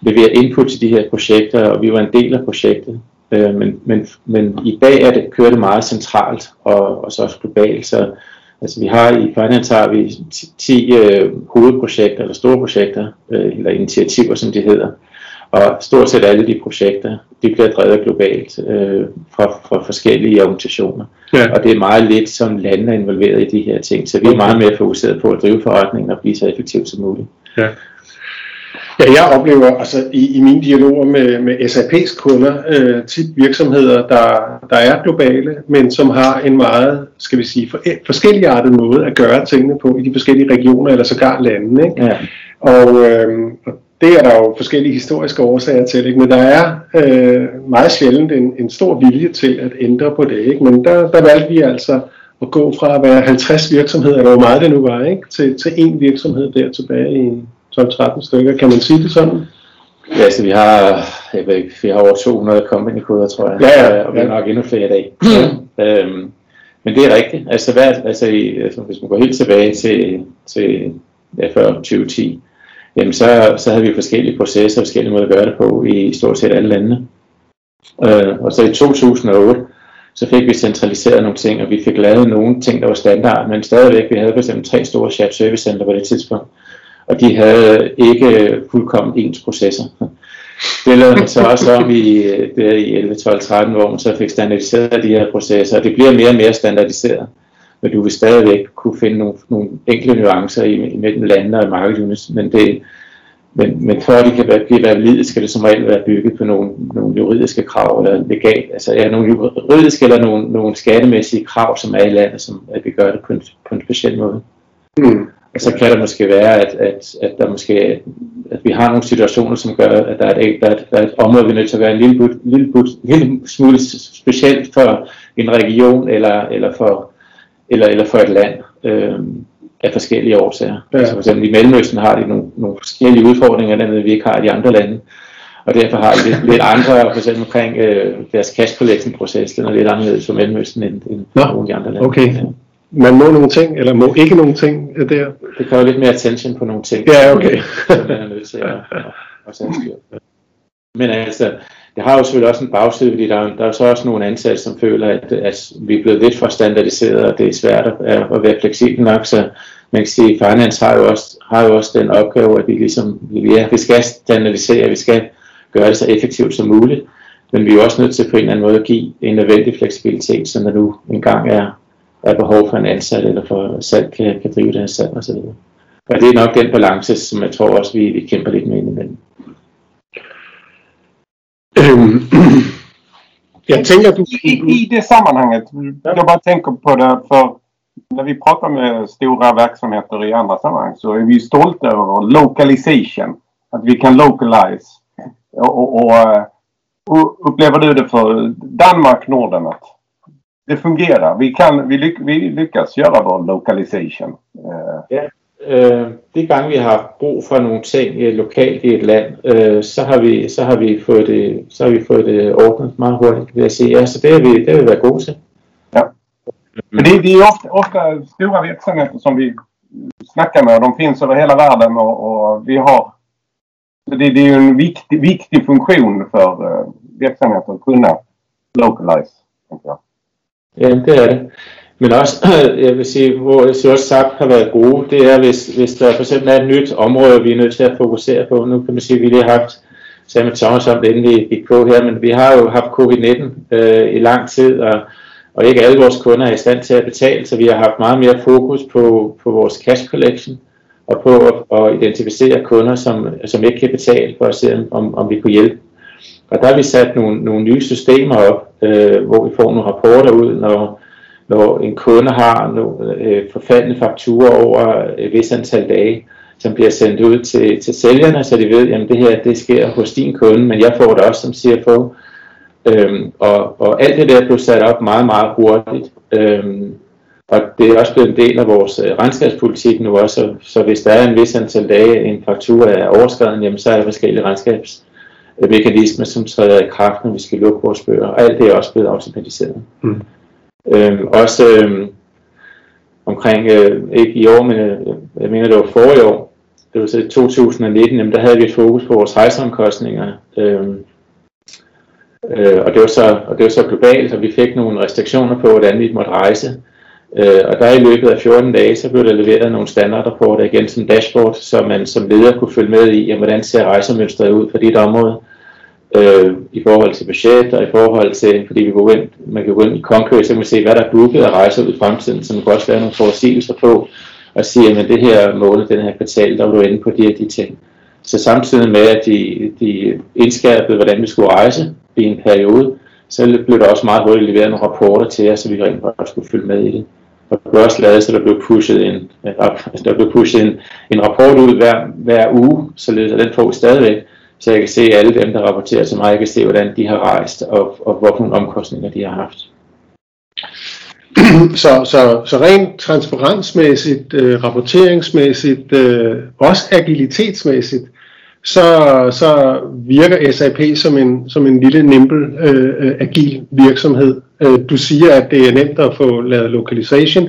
Speaker 2: levere input til de her projekter, og vi var en del af projektet. Øh, men, men, men i dag er det, kører det meget centralt og, og så også globalt. Så altså, vi har i Finance har vi 10 øh, hovedprojekter eller store projekter, øh, eller initiativer som de hedder. Og stort set alle de projekter, de bliver drevet globalt øh, fra, fra forskellige organisationer. Ja. Og det er meget lidt, som landene er involveret i de her ting. Så vi er meget mere fokuseret på at drive forretningen og blive så effektivt som muligt. Ja.
Speaker 1: Ja, jeg oplever altså i, i mine dialoger med, med SAP's kunder øh, tit virksomheder, der, der er globale, men som har en meget, skal vi sige, for, forskelligartet måde at gøre tingene på i de forskellige regioner eller sågar lande. Ikke? Ja. Og, øh, og det er der jo forskellige historiske årsager til, ikke? men der er øh, meget sjældent en, en stor vilje til at ændre på det. Ikke? Men der, der valgte vi altså at gå fra at være 50 virksomheder, eller hvor meget det nu var, ikke? Til, til én virksomhed der tilbage i 12-13 stykker. Kan man sige det sådan?
Speaker 2: Ja, så vi har, jeg ved ikke, vi har over 200 company-koder, tror jeg.
Speaker 1: Ja, ja.
Speaker 2: Og vi har nok endnu flere i dag. øhm, men det er rigtigt. Altså, hvad, altså, altså, hvis man går helt tilbage til, til ja, før 2010, jamen så, så havde vi forskellige processer og forskellige måder at gøre det på i stort set alle landene. Øh, og så i 2008, så fik vi centraliseret nogle ting, og vi fik lavet nogle ting, der var standard, men stadigvæk, vi havde bestemt tre store shared service center på det tidspunkt, og de havde ikke fuldkommen ens processer. Det lavede man så også om i, øh, der i 11, 12, 13, hvor man så fik standardiseret de her processer, og det bliver mere og mere standardiseret. Men du vil stadigvæk kunne finde nogle, nogle enkle nuancer imellem lande og markedunits, men det, men, men at det kan være, blive valide, skal det som regel være bygget på nogle, nogle juridiske krav, eller legal, altså ja, nogle juridiske eller nogle, nogle skattemæssige krav, som er i landet, som at vi gør det på en, på en speciel måde. Mm. Og så kan det måske være, at, at, at, der måske, at vi har nogle situationer, som gør, at der er et, der er et, der er et område, vi er nødt til at være en lille, lille, lille, lille smule specielt for en region eller, eller, for, eller, eller for et land. Øhm, af forskellige årsager. Ja. Altså for eksempel i Mellemøsten har de nogle, nogle forskellige udfordringer, der vi ikke har i de andre lande. Og derfor har de lidt, lidt andre, for eksempel omkring øh, deres cash collection proces, den er lidt anderledes for Mellemøsten end, end Nå, nogle af de andre lande.
Speaker 1: Okay. Ja. Man må nogle ting, eller må ikke nogle ting øh, der?
Speaker 2: Det kræver lidt mere attention på nogle ting.
Speaker 1: Ja, okay.
Speaker 2: som man er nødt til at, at, at, at Men altså, det har jo selvfølgelig også en bagside, fordi der, er, der er så også nogle ansatte, som føler, at, at vi er blevet lidt for standardiseret, og det er svært at, at være fleksibel nok, så man kan sige, at finance har jo også, har jo også den opgave, at vi ligesom, ja, vi skal standardisere, vi skal gøre det så effektivt som muligt, men vi er jo også nødt til på en eller anden måde at give en nødvendig fleksibilitet, så når nu engang er, er behov for en ansat, eller for salg kan, kan drive det her salg osv. Og det er nok den balance, som jeg tror også, vi, vi kæmper lidt med indimellem.
Speaker 3: Øhm, jeg tænker, du... I, I det sammanhanget, jag bara tänker på det för när vi pratar med stora verksamheter i andra sammanhang så är vi stolta över localization. Att vi kan localize. Och, och, och, och upplever du det för Danmark, Norden att det fungerar? Vi, kan, vi, lyck, vi lyckas göra vår localization.
Speaker 2: Yeah øh, de gange vi har brug for nogle ting øh, lokalt i et land, øh, så, har vi, så, har vi fået det, så har vi fået det ordnet meget hurtigt, vil jeg sige. Ja, så det har vi, det har vi været gode til.
Speaker 3: Ja. Men det, det är ofta, ofta stora verksamheter som vi snackar med. De finns över hela världen och, och vi har... Det, det är ju en viktig, viktig funktion för uh, verksamheter att kunna localize.
Speaker 2: Ja, det är det. Men også, jeg vil sige, hvor jeg siger også SAP har været gode, det er, hvis, hvis der for eksempel er et nyt område, vi er nødt til at fokusere på. Nu kan man sige, at vi lige har haft, sammen med Thomas om det, inden vi gik på her, men vi har jo haft covid-19 øh, i lang tid, og, og ikke alle vores kunder er i stand til at betale, så vi har haft meget mere fokus på, på vores cash collection, og på at, at identificere kunder, som, som ikke kan betale, for at se, om, om vi kunne hjælpe. Og der har vi sat nogle, nogle nye systemer op, øh, hvor vi får nogle rapporter ud, når når en kunde har nogle øh, forfaldende fakturer over et vis antal dage, som bliver sendt ud til, til sælgerne, så de ved, at det her det sker hos din kunde, men jeg får det også som CFO. Øhm, og, og alt det der blev sat op meget, meget hurtigt. Øhm, og det er også blevet en del af vores øh, regnskabspolitik nu også, så, så hvis der er en vis antal dage, en faktura er overskrevet, jamen så er der forskellige regnskabsmekanismer, som træder i kraft, når vi skal lukke vores bøger. Og alt det er også blevet automatiseret. Mm. Øh, også øh, omkring, øh, ikke i år, men øh, jeg mener det var forrige år, det var så 2019, jamen, der havde vi et fokus på vores rejseomkostninger. Øh, øh, og, det var så, og det var så globalt, og vi fik nogle restriktioner på, hvordan vi måtte rejse. Øh, og der i løbet af 14 dage, så blev der leveret nogle standardrapporter igen som dashboard, så man som leder kunne følge med i, jamen, hvordan ser rejsemønstret ud for dit område øh, i forhold til budget og i forhold til, fordi vi går ind, man kan gå ind i Concur, så kan man se, hvad der er booket af rejser ud i fremtiden, så man kan også lave nogle forudsigelser på, og sige, at det her måned, den her kvartal, der var du inde på de her de ting. Så samtidig med, at de, de indskærpede, hvordan vi skulle rejse i en periode, så blev der også meget hurtigt leveret nogle rapporter til os, så vi rent faktisk skulle følge med i det. Og det blev også lavet, så der blev pushet en, der blev pushet en, en rapport ud hver, hver uge, så den får vi stadigvæk, så jeg kan se alle dem, der rapporterer til mig, jeg kan se, hvordan de har rejst, og, og hvilke omkostninger de har haft.
Speaker 1: så, så, så rent transparensmæssigt, øh, rapporteringsmæssigt, øh, også agilitetsmæssigt, så, så virker SAP som en, som en lille, nimble, øh, øh, agil virksomhed. Øh, du siger, at det er nemt at få lavet localization,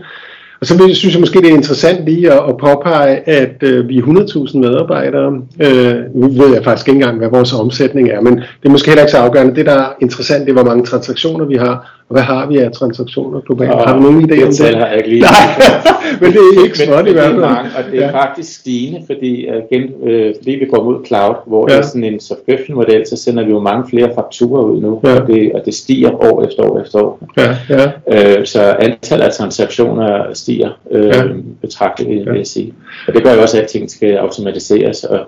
Speaker 1: og så synes jeg måske, det er interessant lige at, at påpege, at øh, vi er 100.000 medarbejdere. Øh, nu ved jeg faktisk ikke engang, hvad vores omsætning er, men det er måske heller ikke så afgørende. Det, der er interessant, det er, hvor mange transaktioner vi har, og hvad har vi af transaktioner globalt?
Speaker 2: Og
Speaker 1: har du nogen idé om det?
Speaker 2: har jeg ikke lige.
Speaker 1: Nej, men det er ikke småt i hvert
Speaker 2: er
Speaker 1: fald.
Speaker 2: og det er
Speaker 1: Ja.
Speaker 2: faktisk stigende, fordi, øh, igen, øh, fordi vi går mod cloud, hvor
Speaker 1: Ja.
Speaker 2: det er sådan en subscription model, så sender vi jo mange flere fakturer ud nu,
Speaker 1: Ja.
Speaker 2: og, det, og det stiger år efter år efter år.
Speaker 1: Ja, ja.
Speaker 2: Øh, så antallet af transaktioner stiger øh,
Speaker 1: Ja.
Speaker 2: ja. betragteligt, vil
Speaker 1: Ja.
Speaker 2: jeg sige. Og det gør jo også, at ting skal automatiseres. Og,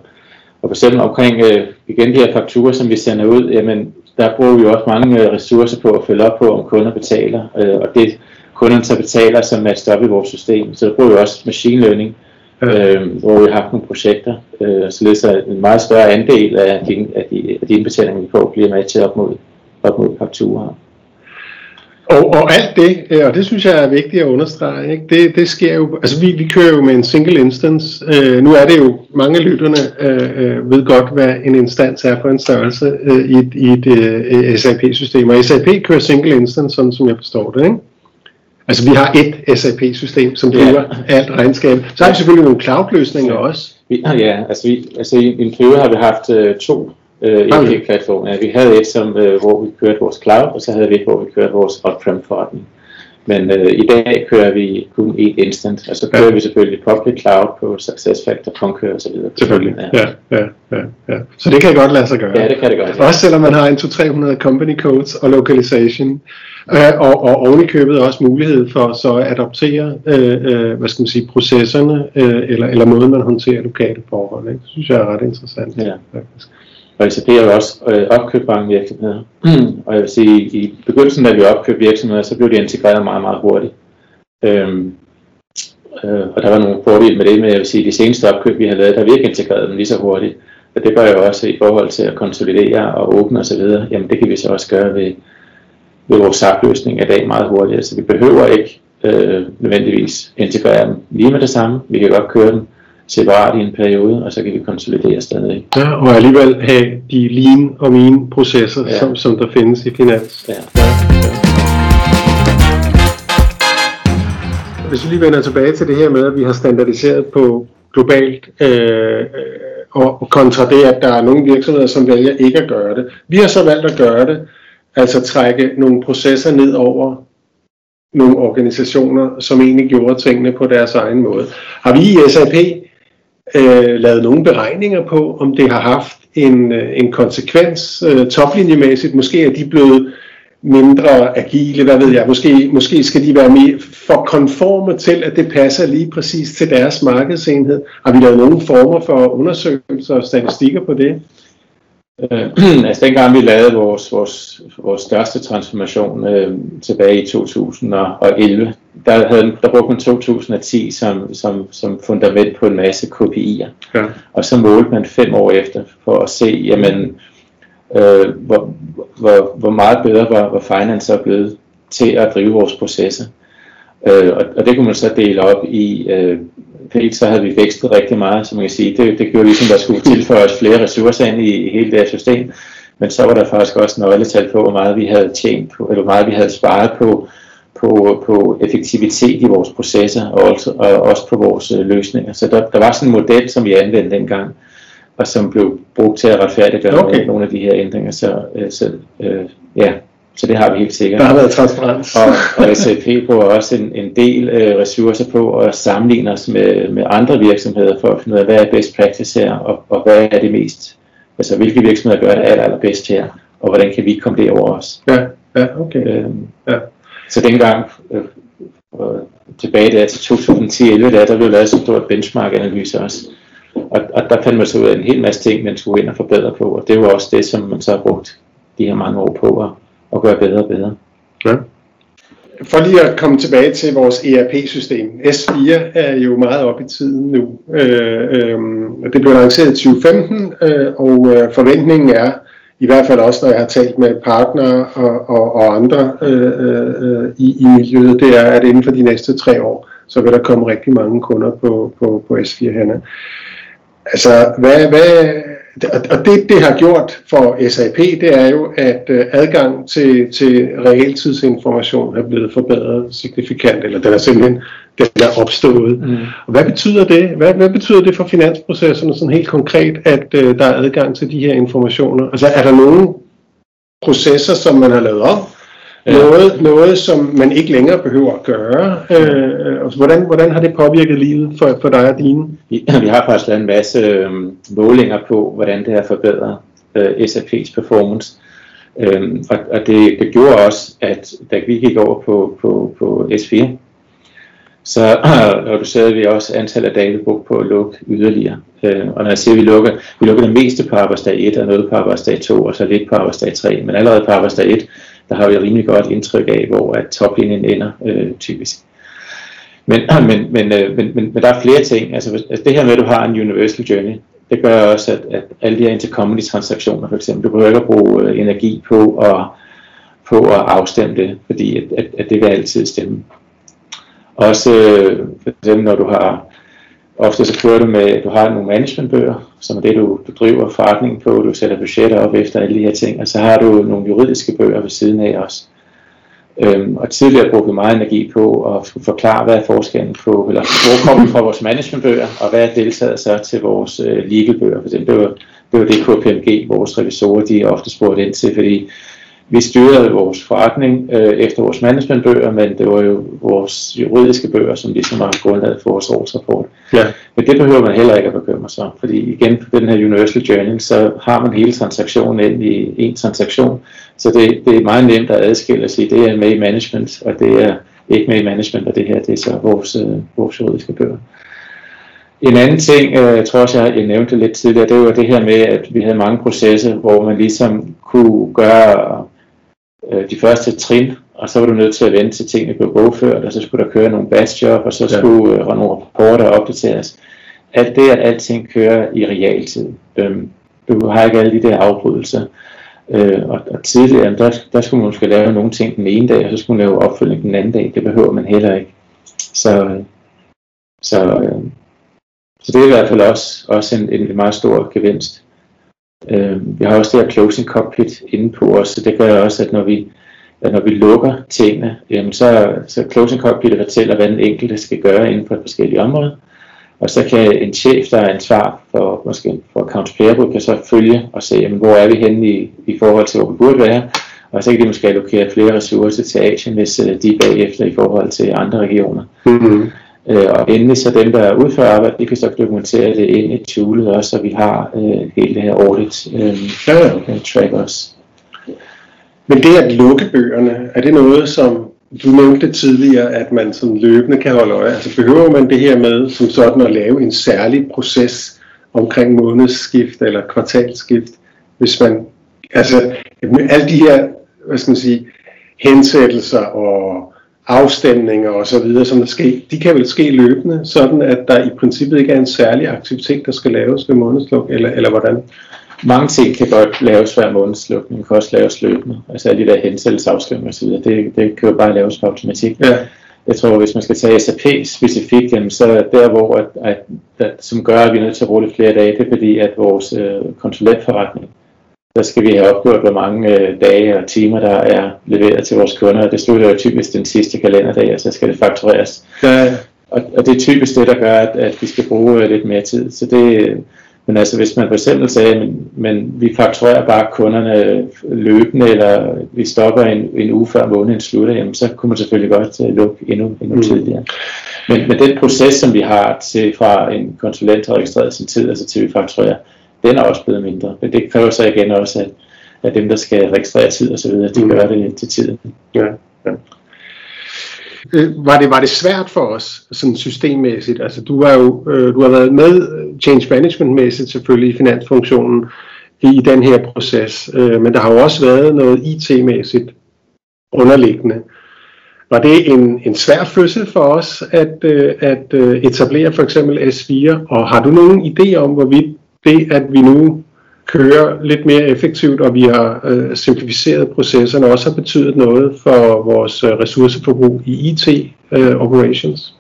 Speaker 2: og for eksempel omkring øh, igen de her fakturer, som vi sender ud, jamen, der bruger vi jo også mange øh, ressourcer på at følge op på, om kunder betaler. Øh, og det kunderne så betaler, som er stoppet i vores system. Så der bruger vi også machine learning,
Speaker 1: Ja.
Speaker 2: øh, hvor vi har haft nogle projekter, øh, således at en meget større andel af de, af de, af de indbetalinger, vi får, bliver med til op mod, op mod fakturer.
Speaker 1: Og, og alt det, øh, og det synes jeg er vigtigt at understrege, ikke? Det, det sker jo, altså vi, vi kører jo med en single instance, øh, nu er det jo, mange af lytterne øh, øh, ved godt, hvad en instans er for en størrelse øh, i et, i et øh, SAP-system, og SAP kører single instance, sådan som jeg forstår det, ikke? Altså vi har et SAP-system, som
Speaker 2: Ja.
Speaker 1: driver alt regnskab. Så har vi selvfølgelig nogle cloud-løsninger også.
Speaker 2: Vi, ja, altså, vi, altså i, i en periode har vi haft øh, to øh? ERP-platforme. Ja, vi havde et, som, øh, hvor vi kørte vores cloud, og så havde vi et, hvor vi kørte vores on-prem forretning. Men øh, i dag kører vi kun et instant, og så kører
Speaker 1: Ja.
Speaker 2: ja. vi selvfølgelig public cloud på SuccessFactor, Concur og så videre.
Speaker 1: Selvfølgelig.
Speaker 2: Ja.
Speaker 1: Ja, ja, ja, ja. Så det kan godt lade sig gøre.
Speaker 2: ja, det kan det godt.
Speaker 1: Også selvom man har en 200-300 company codes og localization, øh, og, og oven i købet også mulighed for så at adoptere, øh, øh, hvad skal man sige, processerne, øh, eller, eller måden man håndterer lokale forhold. Ikke? Det synes jeg er ret interessant.
Speaker 2: Ja.
Speaker 1: Faktisk.
Speaker 2: Og jo også øh, opkøbt mange virksomheder. og jeg vil sige, i begyndelsen, da vi opkøbte virksomheder, så blev de integreret meget, meget hurtigt. Øhm, øh, og der var nogle fordele med det, men jeg vil sige, at de seneste opkøb, vi har lavet, der har vi ikke integreret dem lige så hurtigt. Og det gør jo også i forhold til at konsolidere og åbne osv. Jamen det kan vi så også gøre ved, ved vores SAP-løsning i dag meget hurtigere. Så vi behøver ikke øh, nødvendigvis integrere dem lige med det samme. Vi kan godt køre dem separat i en periode, og så kan vi konsolidere stadig.
Speaker 1: Ja, og alligevel have de lean og mean processer, ja.
Speaker 2: Ja.
Speaker 1: som, som der findes i finans.
Speaker 2: Ja.
Speaker 1: Hvis vi lige vender tilbage til det her med, at vi har standardiseret på globalt, øh, og og kontra det, at der er nogle virksomheder, som vælger ikke at gøre det. Vi har så valgt at gøre det, altså trække nogle processer ned over nogle organisationer, som egentlig gjorde tingene på deres egen måde. Har vi i SAP øh, lavet nogle beregninger på, om det har haft en, øh, en konsekvens øh, toplinjemæssigt? Måske er de blevet mindre agile, hvad ved jeg, måske, måske skal de være mere for konforme til, at det passer lige præcis til deres markedsenhed. Har vi lavet nogle former for undersøgelser og statistikker på det?
Speaker 2: Øh, altså dengang vi lavede vores, vores, vores største transformation øh, tilbage i 2011, der, havde, der brugte man 2010 som, som, som fundament på en masse KPI'er.
Speaker 1: Ja.
Speaker 2: Og så målte man fem år efter for at se, jamen, øh, hvor, hvor, hvor meget bedre var, var finance så blevet til at drive vores processer. Øh, og, og det kunne man så dele op i, øh, dels så havde vi vækstet rigtig meget, som man kan sige, det, det gjorde ligesom, der skulle tilføjes flere ressourcer ind i, i hele det her system, men så var der faktisk også nøgletal på, hvor meget vi havde tjent på, eller hvor meget vi havde sparet på, på, på effektivitet i vores processer, og også, og også på vores øh, løsninger. Så der, der var sådan en model, som vi anvendte dengang, og som blev brugt til at retfærdiggøre
Speaker 1: okay.
Speaker 2: nogle af de her ændringer. Så, øh, så, øh, ja, så det har vi helt sikkert.
Speaker 1: Der har været transparens.
Speaker 2: Og, og SAP bruger også en, en del øh, ressourcer på at sammenligne os med, med andre virksomheder for at finde ud af, hvad er best practice her, og, og hvad er det mest, altså hvilke virksomheder gør det aller, allerbedst her, og hvordan kan vi komme derover også.
Speaker 1: Ja, ja, okay.
Speaker 2: Øhm,
Speaker 1: Ja.
Speaker 2: Så dengang, øh, øh, tilbage der til 2010-11, der, der blev lavet så stort benchmark-analyse også. Og, og der fandt man så ud af en hel masse ting, man skulle ind og forbedre på, og det var også det, som man så har brugt de her mange år på at, og gøre bedre og bedre.
Speaker 1: Ja. For lige at komme tilbage til vores ERP-system. S4 er jo meget op i tiden nu. Øh, øh, det blev lanceret i 2015, øh, og øh, forventningen er, i hvert fald også når jeg har talt med partnere og, og, og andre øh, øh, i, i miljøet, det er, at inden for de næste tre år, så vil der komme rigtig mange kunder på, på, på S4 henne altså, hvad, hvad, og det, det har gjort for SAP, det er jo, at øh, adgang til, til realtidsinformation er blevet forbedret signifikant, eller den er simpelthen den er opstået. Mm. Og hvad betyder det? Hvad, hvad betyder det for finansprocesserne sådan helt konkret, at øh, der er adgang til de her informationer? Altså er der nogle processer, som man har lavet om, Ja. Noget, noget, som man ikke længere behøver at gøre. Øh, altså, hvordan, hvordan har det påvirket livet for, for dig og dine?
Speaker 2: Vi, vi har faktisk lavet en masse øh, målinger på, hvordan det har forbedret øh, SAP's performance. Øh, og og det, det gjorde også, at da vi gik over på, på, på S4, så reducerede vi også antallet af dage, vi brugte på at lukke yderligere. Øh, og når jeg siger, at vi lukker, vi lukker det meste på arbejdsdag 1 og noget på arbejdsdag 2 og så lidt på arbejdsdag 3, men allerede på arbejdsdag 1, der har vi rimelig godt indtryk af, hvor at toplinjen ender øh, typisk. Men, men, men, øh, men, men, men der er flere ting. Altså, altså det her med, at du har en universal journey, det gør også, at, at alle de her intercompany transaktioner for eksempel, du behøver ikke at bruge øh, energi på at, på at afstemme det, fordi at, at, at det vil altid stemme. Også øh, for eksempel, når du har Ofte så kører du med, du har nogle managementbøger, som er det, du, du driver forretningen på, du sætter budgetter op efter alle de her ting, og så har du nogle juridiske bøger ved siden af også. Øhm, og tidligere brugte vi meget energi på at forklare, hvad er forskellen på, eller hvor kommer vi fra vores managementbøger, og hvad er deltaget så til vores øh, legalbøger. For eksempel, det var, det var det KPMG, vores revisorer, de ofte spurgte ind til, fordi vi styrede vores forretning øh, efter vores managementbøger, men det var jo vores juridiske bøger, som ligesom var grundlaget for vores årsrapport. Ja. Men det behøver man heller ikke at bekymre sig om, fordi igen på den her Universal Journey, så har man hele transaktionen ind i en transaktion, så det, det er meget nemt at adskille og sige, det er med i management, og det er ikke med i management, og det her det er så vores, øh, vores juridiske bøger. En anden ting, øh, jeg tror også, jeg, jeg nævnte lidt tidligere, det var det her med, at vi havde mange processer, hvor man ligesom kunne gøre øh, de første trin, og så var du nødt til at vente til tingene blev bogført, og så skulle der køre nogle batch job, og så ja. skulle øh, nogle rapporter opdateres. Alt det, at alting kører i realtid. Øhm, du har ikke alle de der afbrydelser. Øh, og, og tidligere, der, der skulle man måske lave nogle ting den ene dag, og så skulle man lave opfølgning den anden dag. Det behøver man heller ikke. Så, så, øh, så det er i hvert fald også, også en, en meget stor gevinst. Øh, vi har også det her closing cockpit inde på os, så det gør også, at når vi, at når vi lukker tingene, jamen så, så closing cockpit fortæller, hvad den enkelte skal gøre inden for et forskellige områder. Og så kan en chef, der er ansvar for, måske for accounts payable, kan så følge og se, jamen, hvor er vi henne i, i forhold til, hvor vi burde være. Og så kan de måske allokere flere ressourcer til Asien, hvis øh, de er bagefter i forhold til andre regioner. Mm-hmm. Øh, og endelig så dem, der udfører arbejde, de kan så dokumentere det ind i toolet også, så vi har øh, hele det her audit øh, ja, ja. track også.
Speaker 1: Men det at lukke bøgerne, er det noget, som du nævnte tidligere, at man sådan løbende kan holde øje? Altså behøver man det her med som sådan at lave en særlig proces omkring månedsskift eller kvartalskift, hvis man, altså alle de her, hvad skal man sige, hensættelser og afstemninger og så videre, som der sker, de kan vel ske løbende, sådan at der i princippet ikke er en særlig aktivitet, der skal laves ved månedsluk, eller, eller hvordan?
Speaker 2: Mange ting kan godt laves hver månedslukning, kan også laves løbende. Altså alle de der hensættelsesafstemninger osv., det, det kan jo bare laves på automatik. Ja. Jeg tror, hvis man skal tage SAP specifikt, jamen, så der, hvor at, at, at, som gør, at vi er nødt til at rulle flere dage, det er fordi, at vores øh, konsulentforretning der skal vi have opgjort, hvor mange øh, dage og timer, der er leveret til vores kunder. Det slutter jo typisk den sidste kalenderdag, og så skal det faktureres. Ja. Og, og det er typisk det, der gør, at, at vi skal bruge øh, lidt mere tid. Så det, men altså hvis man for eksempel sagde, men, men vi fakturerer bare kunderne løbende, eller vi stopper en, en uge før måneden slutter, jamen, så kunne man selvfølgelig godt uh, lukke endnu, endnu mm. tidligere. Men, men den proces, som vi har til fra en konsulent har registreret sin tid, altså til vi fakturerer, den er også blevet mindre. Men det kræver så igen også, at, at dem, der skal registrere tid og så videre, de mm. gør det til tiden. Ja, ja.
Speaker 1: Øh, var det, var det svært for os, sådan systemmæssigt? Altså, du, har jo øh, du har været med øh, change management-mæssigt selvfølgelig i finansfunktionen i den her proces, øh, men der har jo også været noget IT-mæssigt underliggende. Var det en, en svær fødsel for os at, øh, at øh, etablere for eksempel S4, og har du nogen idé om, hvorvidt det, at vi nu kører lidt mere effektivt, og vi har øh, simplificeret processerne, også har betydet noget for vores øh, ressourceforbrug i IT øh, operations.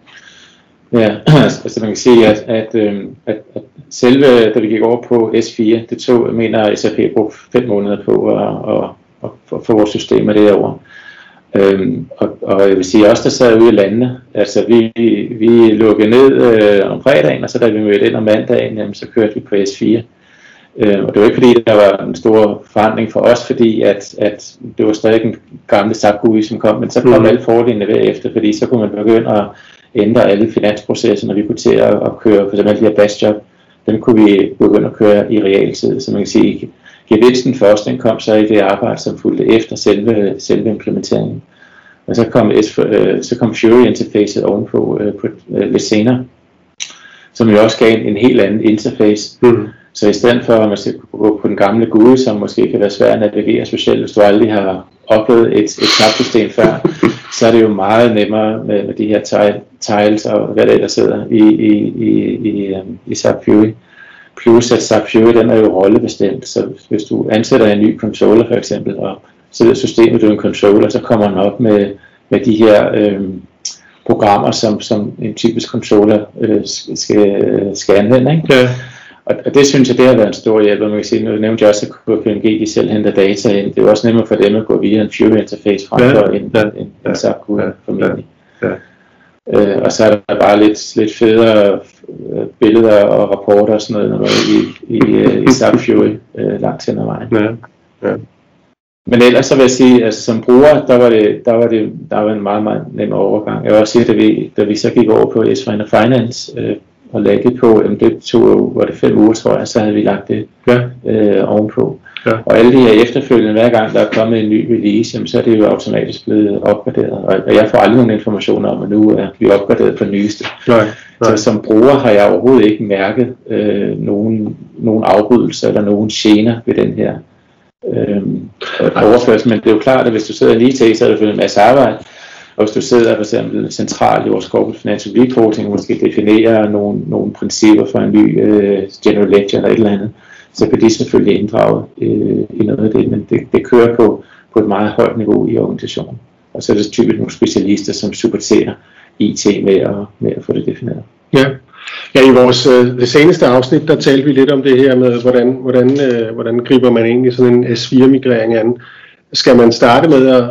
Speaker 2: Ja, altså man kan sige, at, at, øh, at, at selve, da vi gik over på S4, det tog, jeg mener, SAP brugte fem måneder på at, at, at, at få vores systemer derovre. Øhm, og, og jeg vil sige, også der sad ude i landene, altså vi, vi lukkede ned øh, om fredagen, og så da vi mødte ind om mandagen, jamen, så kørte vi på S4. Øh, og det var ikke fordi, der var en stor forandring for os, fordi at, at det var stadig en gamle SAP GUI, som kom, men så kom mm. alle fordelene ved efter, fordi så kunne man begynde at ændre alle finansprocesser, når vi kunne til at, at køre, for eksempel de her batch job, dem kunne vi begynde at køre i realtid, så man kan sige, gevinsten først, den kom så i det arbejde, som fulgte efter selve, selve implementeringen. Og så kom, øh, så kom Fury interfacet ovenpå øh, på, øh, lidt senere, som jo også gav en, en helt anden interface. Mm. Så i stedet for at man skal gå på den gamle GUI, som måske kan være svært at navigere, specielt hvis du aldrig har oplevet et, et knapsystem før, så er det jo meget nemmere med, med de her tiles og hvad der sidder i, i, i, i, um, i SAP Fury. Plus at SAP Fury den er jo rollebestemt, så hvis du ansætter en ny controller for eksempel, og så er systemet du en controller, så kommer den op med, med de her øhm, programmer, som, som en typisk controller øh, skal, skal anvende. Ikke? Ja. Og, og det synes jeg, det har været en stor hjælp, og man kan sige, nu nævnte jeg også, at KPMG de selv henter data ind. Det er også nemmere for dem at gå via en Fury interface frem for ja, en, ja, en, en, en SAP ja, formentlig. Ja, ja. Øh, og så er der bare lidt, lidt federe øh, billeder og rapporter og sådan noget, noget i, i, øh, i SAP Fury øh, langt hen ad vejen. Ja, ja. Men ellers så vil jeg sige, altså som bruger, der var det, der var det der var en meget, meget nem overgang. Jeg vil også sige, at vi, da vi så gik over på s Finance, øh, og lagde det på, jamen det tog, var det fem uger tror jeg, så havde vi lagt det ja. øh, ovenpå. Ja. Og alle de her efterfølgende, hver gang der er kommet en ny release, jamen, så er det jo automatisk blevet opgraderet. Og jeg får aldrig nogen informationer om, at nu er vi opgraderet på nyeste. Nej, nej. Så som bruger har jeg overhovedet ikke mærket øh, nogen, nogen afbrydelse eller nogen gener ved den her øh, overførsel. Men det er jo klart, at hvis du sidder lige til, så er det en masse arbejde. Og hvis du sidder for eksempel centralt i vores corporate financial reporting, måske definerer nogle, nogle principper for en ny uh, general ledger eller et eller andet, så bliver de selvfølgelig inddraget øh, i noget af det, men det, det kører på, på et meget højt niveau i organisationen. Og så er det typisk nogle specialister, som supporterer IT med at, med at få det defineret.
Speaker 1: Ja. Ja, i vores øh, det seneste afsnit, der talte vi lidt om det her med, hvordan, hvordan, øh, hvordan griber man egentlig sådan en S4-migrering an. Skal man starte med at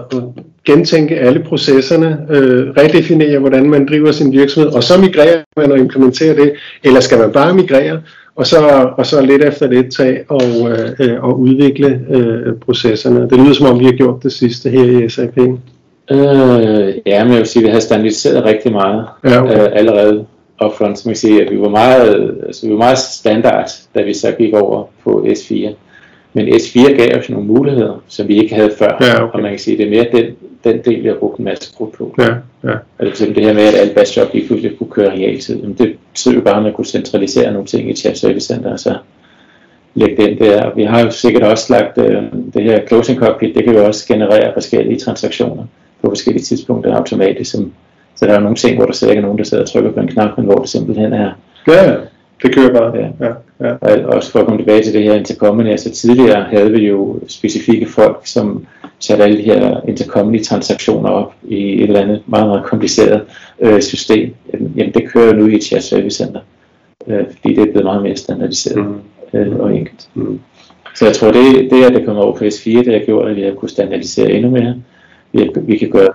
Speaker 1: gentænke alle processerne, øh, redefinere, hvordan man driver sin virksomhed, og så migrerer man og implementerer det, eller skal man bare migrere, og så, og så lidt efter det tage og, øh, og udvikle øh, processerne. Det lyder som om, vi har gjort det sidste her i SAP.
Speaker 2: Øh, ja, men jeg vil sige, at vi har standardiseret rigtig meget ja, okay. øh, allerede upfront. Så man kan sige, at vi var, meget, altså, vi var meget standard, da vi så gik over på S4. Men S4 gav os nogle muligheder, som vi ikke havde før. Ja, okay. Og man kan sige, at det er mere den, den del, vi har brugt en masse krudt på. Ja, ja. Altså det her med, at alle batch job lige pludselig kunne køre realtid. Jamen, det betyder jo bare, at man kunne centralisere nogle ting i chat service center, og så lægge den der. Vi har jo sikkert også lagt øh, det her closing cockpit, det kan jo også generere forskellige transaktioner på forskellige tidspunkter automatisk. Som, så der er nogle ting, hvor der slet ikke er nogen, der sidder og trykker på en knap, men hvor det simpelthen er
Speaker 1: ja, det kører bare. Ja. Ja,
Speaker 2: ja. Og også for at komme tilbage til det her intercompany, altså tidligere havde vi jo specifikke folk, som satte alle de her intercompany transaktioner op i et eller andet meget, meget kompliceret øh, system. Jamen det kører jo nu i et chat service center, øh, fordi det er blevet meget mere standardiseret mm. øh, og enkelt. Mm. Så jeg tror, det, det at det kommer over på S4, det har gjort, at vi har kunnet standardisere endnu mere. Vi, vi kan gøre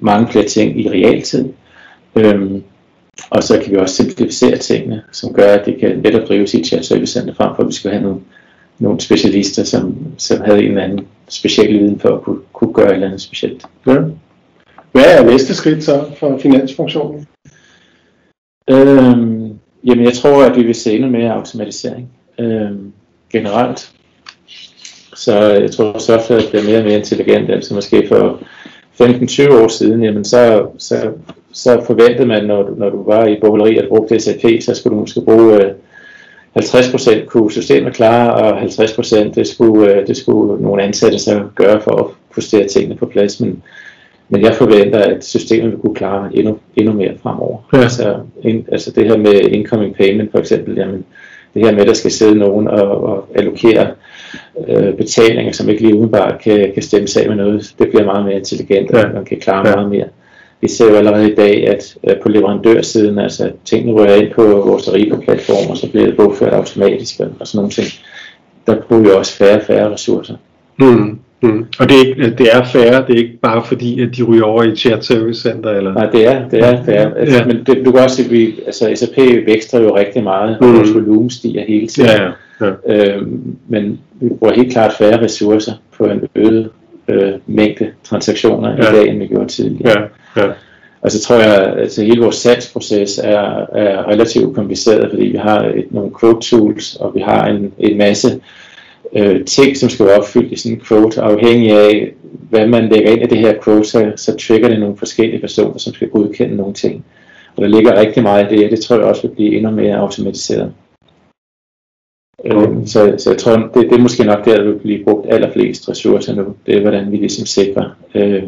Speaker 2: mange flere ting i realtid. Øhm, og så kan vi også simplificere tingene, som gør, at det kan netop drives i et chat service center, frem for at vi skal have nogle, nogle specialister, som, som havde en eller anden speciel viden for at kunne, kunne gøre et eller andet specielt. Ja.
Speaker 1: Hvad er næste skridt så for finansfunktionen?
Speaker 2: Øhm, jamen jeg tror, at vi vil se endnu mere automatisering øhm, generelt. Så jeg tror, at software bliver mere og mere intelligent, altså måske for 15-20 år siden, jamen så, så, så forventede man, når du, når du var i bogholderi og brugte SAP, så skulle du måske bruge øh, 50% kunne systemet klare, og 50% det skulle, øh, det skulle nogle ansatte så gøre for at justere tingene på plads. Men, men jeg forventer, at systemet vil kunne klare endnu, endnu mere fremover. Ja. Altså, in, altså det her med incoming payment for eksempel, jamen, det her med, at der skal sidde nogen og, og allokere øh, betalinger, som ikke lige umiddelbart kan, kan stemme sig med noget, det bliver meget mere intelligent, ja. og man kan klare ja. meget mere. vi ser jo allerede i dag, at på leverandørsiden, altså tingene ryger ind på vores Ariba-platform, og så bliver det bogført automatisk og sådan nogle ting. Der bruger vi også færre og færre ressourcer.
Speaker 1: Mm. Mm. Og det er, ikke, det er færre, det er ikke bare fordi, at de ryger over i et chat service center? Eller?
Speaker 2: Nej, det er, det er færre. Altså, ja. Men det, du kan også se, at vi, altså, SAP vækster jo rigtig meget, og mm. vores volumen stiger hele tiden. Ja, ja. Ja. Øhm, men vi bruger helt klart færre ressourcer på en øget øh, mængde transaktioner ja. i dag, end vi gjorde tidligere. Ja. Ja. Og så tror jeg, at altså, hele vores salgsproces er, er relativt kompliceret, fordi vi har et, nogle quote tools, og vi har en, en masse øh, ting, som skal være opfyldt i sådan en quote, afhængig af, hvad man lægger ind i det her quote, så, så trigger det nogle forskellige personer, som skal godkende nogle ting. Og der ligger rigtig meget i det, det tror jeg også vil blive endnu mere automatiseret. Øh, så, så jeg tror, det, det er måske nok der, der vil blive brugt allerflest ressourcer nu. Det er, hvordan vi ligesom sikrer, øh,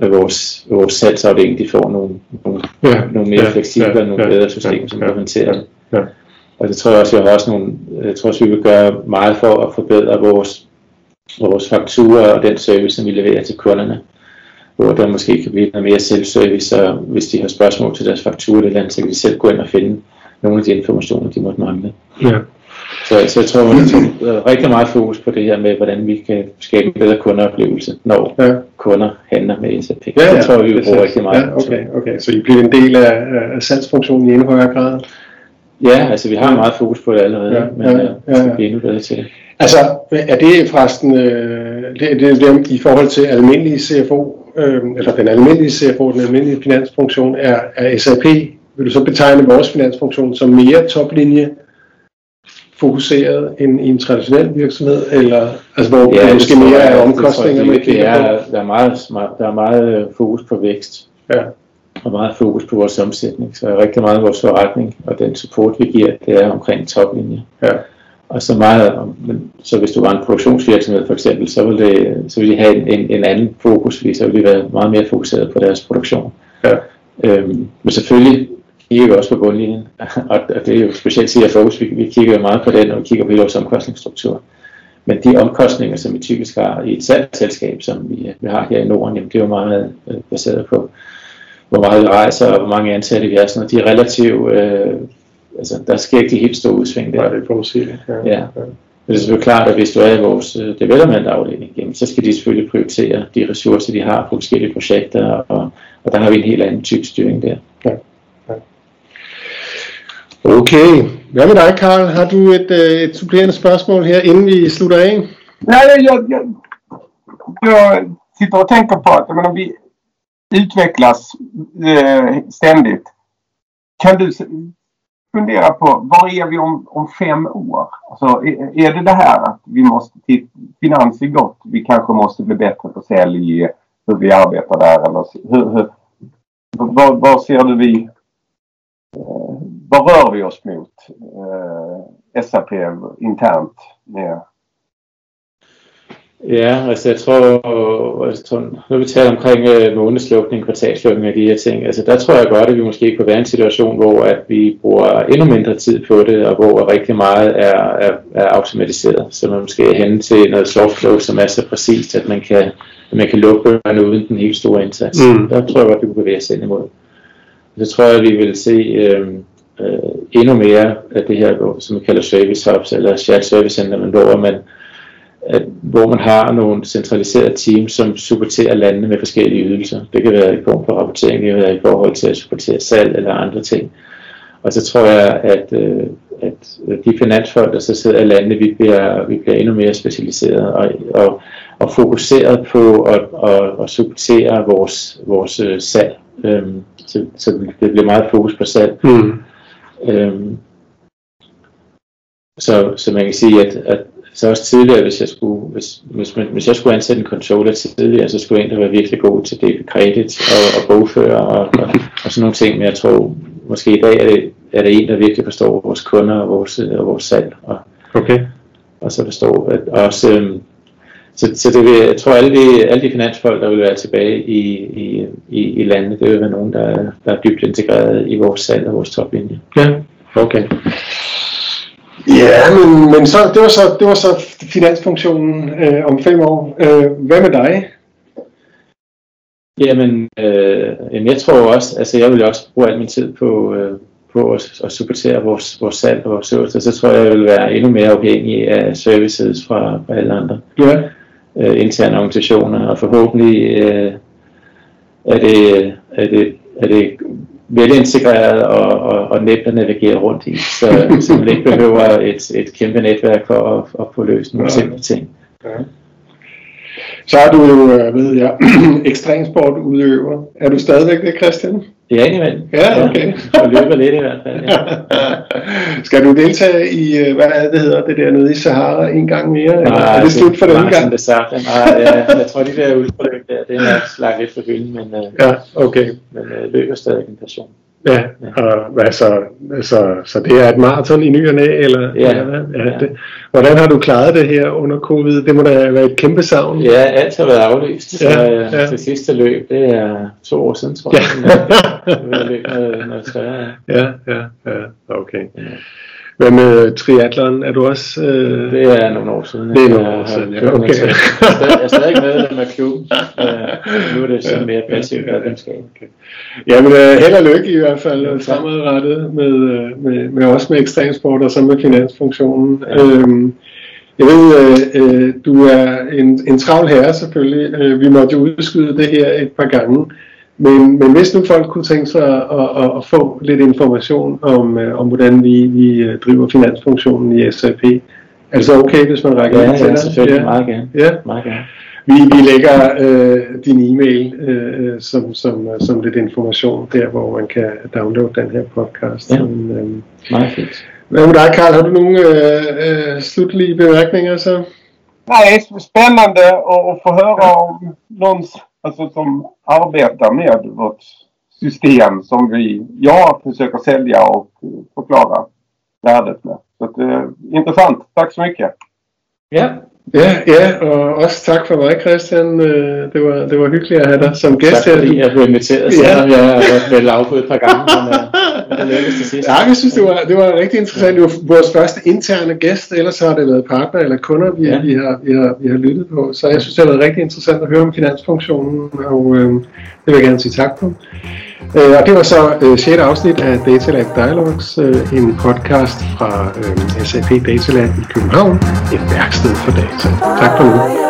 Speaker 2: at vores, vores salgsafdeling de får nogle, nogle, ja, nogle mere ja, fleksible ja, og nogle ja, bedre systemer, ja, som kan håndtere det. Ja. Og det tror jeg også, vi har også nogle, jeg tror også, vi vil gøre meget for at forbedre vores, vores fakturer og den service, som vi leverer til kunderne. Hvor der måske kan blive noget mere self-service, og hvis de har spørgsmål til deres fakturer, eller andet, så kan de selv gå ind og finde nogle af de informationer, de måtte mangle. Ja. Så, så jeg tror, at er rigtig meget fokus på det her med, hvordan vi kan skabe en bedre kundeoplevelse, når ja. kunder handler med SAP. Ja, ja, det tror vi bruger rigtig meget.
Speaker 1: Ja, okay, okay. Så I bliver en del af, af salgsfunktionen i en højere grad?
Speaker 2: Ja, altså vi har meget fokus på det allerede, ja, men ja, ja, ja. vi bliver endnu bedre til det.
Speaker 1: Altså, er det forresten, øh, det, det, det, i forhold til almindelig CFO, øh, eller den almindelige CFO, den almindelige finansfunktion, er, er SAP, vil du så betegne vores finansfunktion som mere toplinje fokuseret end i en traditionel virksomhed, eller altså, hvor ja, det måske mere er omkostninger,
Speaker 2: man kigger er, Der er, meget, der er meget fokus på vækst. Ja og meget fokus på vores omsætning. Så rigtig meget af vores forretning og den support, vi giver, det er omkring toplinje. Ja. Og så meget, så hvis du var en produktionsvirksomhed for eksempel, så ville, det, så ville de have en, en, en anden fokus, fordi så ville de være meget mere fokuseret på deres produktion. Ja. Øhm, men selvfølgelig kigger vi også på bundlinjen, og det er jo specielt CFO's, vi, vi kigger jo meget på den, og vi kigger på hele vores omkostningsstruktur. Men de omkostninger, som vi typisk har i et salgsselskab, som vi, vi har her i Norden, jamen det er jo meget øh, baseret på hvor meget vi rejser, og hvor mange ansatte vi er, sådan, og de er relativt, øh, altså der sker ikke de helt store udsving der.
Speaker 1: Nej, det er forudsigeligt. Ja.
Speaker 2: ja. Det er selvfølgelig klart, at hvis du er i vores uh, development afdeling, jamen, så skal de selvfølgelig prioritere de ressourcer, de har på forskellige projekter, og, og der har vi en helt anden type styring der.
Speaker 1: Okay. Hvad med dig, Karl? Har du et, øh, et supplerende spørgsmål her, inden vi slutter af?
Speaker 3: Nej, jeg, jeg, jeg sitter og tænker på, at men om vi, utvecklas eh, øh, ständigt. Kan du fundera på var är vi om, om fem år? Alltså, är, är det det här att vi måste till finans är gott, vi kanske måste bli bättre på sälj, øh, hur vi arbetar där eller hur, hur, var, var ser du vi vad rör vi oss mot eh, SAP internt med
Speaker 2: Ja, altså jeg tror, tror nu vi taler omkring øh, månedslukning, kvartalslukning og de her ting, altså der tror jeg godt, at vi måske kunne være i en situation, hvor at vi bruger endnu mindre tid på det, og hvor rigtig meget er, er, er automatiseret. Så man måske er henne til noget softflow, som er så præcist, at man kan, at man kan lukke bøgerne uden den helt store indsats. Mm. Der tror jeg godt, vi kunne bevæge os ind imod. Så tror jeg, at vi vil se øh, øh, endnu mere af det her, som vi kalder service hubs, eller shared service center, men hvor man at, hvor man har nogle centraliserede teams, som supporterer landene med forskellige ydelser. Det kan være i form for rapportering, det kan være i forhold til at supportere salg eller andre ting. Og så tror jeg, at, øh, at de finansfolk, der så sidder i landene, vi bliver, vi bliver endnu mere specialiseret og, og, og fokuseret på at, at, og supportere vores, vores øh, salg. Øhm, så, så det bliver meget fokus på salg. Mm. Øhm, så, så man kan sige, at, at så også tidligere, hvis jeg skulle, hvis, hvis, hvis jeg skulle ansætte en controller tidligere, så skulle jeg egentlig være virkelig god til det kredit og, og bogføre og, og, og, sådan nogle ting. Men jeg tror, måske i dag er det, er det en, der virkelig forstår vores kunder og vores, og vores salg. Og,
Speaker 1: okay.
Speaker 2: og så forstår at også, øhm, så, så det vil, jeg tror, alle de, alle de finansfolk, der vil være tilbage i, i, i, i landet, det vil være nogen, der, der er dybt integreret i vores salg og vores toplinje.
Speaker 1: Ja, okay. Ja, men, men så, det, var så, det var så finansfunktionen øh, om fem år. Øh, hvad med dig?
Speaker 2: Jamen, øh, jeg tror også, altså jeg vil også bruge al min tid på, øh, på at, at supportere vores, vores salg og vores service, så tror jeg, jeg vil være endnu mere afhængig af services fra, fra alle andre
Speaker 1: Ja.
Speaker 2: Øh, interne organisationer, og forhåbentlig øh, er, det, er, det, er det velintegreret og, og, og nemt at navigere rundt i, så, så man ikke behøver et, et kæmpe netværk for at, at få løst nogle
Speaker 1: Ja.
Speaker 2: simple ting.
Speaker 1: Så er du jo, øh, ved jeg, ekstremsportudøver. Er du stadigvæk det, Christian?
Speaker 2: Ja, indimellem.
Speaker 1: Ja, okay.
Speaker 2: Og løber lidt i hvert fald. Ja.
Speaker 1: Skal du deltage i, øh, hvad er det, det hedder, det der nede i Sahara en gang mere? Eller er det slut for denne gang?
Speaker 2: Det sagt. Nej, ja, jeg tror, de der udforløb der, det er slagt lidt for hylden, men, øh,
Speaker 1: Ja, okay.
Speaker 2: men øh, løber stadig en passion.
Speaker 1: Ja, og hvad så, så, så det er et maraton i ny og næ, eller?
Speaker 2: Ja.
Speaker 1: eller hvad? ja,
Speaker 2: Ja.
Speaker 1: det. Hvordan har du klaret det her under covid? Det må da være et kæmpe savn.
Speaker 2: Ja, alt har været aflyst, så
Speaker 1: Ja,
Speaker 2: øh,
Speaker 1: ja.
Speaker 2: det sidste løb, det er to år siden, tror jeg.
Speaker 1: Ja.
Speaker 2: Ja. Noget, noget større. ja.
Speaker 1: Ja, ja, ja, okay. Hvad med triathlon? Er du også... Øh...
Speaker 2: Det er nogle år siden.
Speaker 1: Det er nogle år siden, ja, okay.
Speaker 2: Jeg er stadig- er stadig medlem af klubben. Øh, Nu er det sådan mere passivt medlemskab.
Speaker 1: Jamen, øh, held og lykke i hvert fald øh, fremadrettet med, med, med også med ekstremsport og så med finansfunktionen.
Speaker 2: Ja.
Speaker 1: Øhm, jeg ved, øh, du er en, en travl herre selvfølgelig. Vi måtte jo udskyde det her et par gange. Men, men hvis nu folk kunne tænke sig at, at, at få lidt information om, øh, om hvordan vi, vi øh, driver finansfunktionen i SAP, er det så okay, hvis man rækker
Speaker 2: Ja,
Speaker 1: ind til
Speaker 2: ja, selvfølgelig.
Speaker 1: Ja.
Speaker 2: Meget gerne.
Speaker 1: Ja.
Speaker 2: Meget gerne.
Speaker 1: Vi, vi lægger øh, din e-mail øh, som, som, som lidt information der, hvor man kan downloade den her podcast.
Speaker 2: Ja.
Speaker 1: Men, øh,
Speaker 2: Meget fint.
Speaker 1: hvad med dig, Karl? Har du nogle øh, øh, slutlige bemærkninger så?
Speaker 3: Nej, spännande att att få höra om någon alltså, som arbetar med vårt system som vi, jag försöker sälja och förklara värdet med. Så att, eh, intressant. Tack så mycket.
Speaker 2: Ja,
Speaker 1: Ja, ja, og også tak for mig, Christian. Øh, Det var, det var hyggeligt at have dig som gæst
Speaker 2: tak fordi jeg blev inviteret, selvom jeg har været vel afbrudt et par gange. Men,
Speaker 1: Ja, jeg synes, det var, det var rigtig interessant. Det var vores første interne gæst, ellers har det været partner eller kunder, vi,
Speaker 2: ja.
Speaker 1: Vi, har, vi, har, vi har lyttet på. Så jeg synes, det har været rigtig interessant at høre om finansfunktionen, og øh, det vil jeg gerne sige tak på. Øh, og det var så øh, 6. afsnit af Data Lab Dialogs, øh, en podcast fra øh, SAP Data Lab i København, et værksted for data. Tak for nu.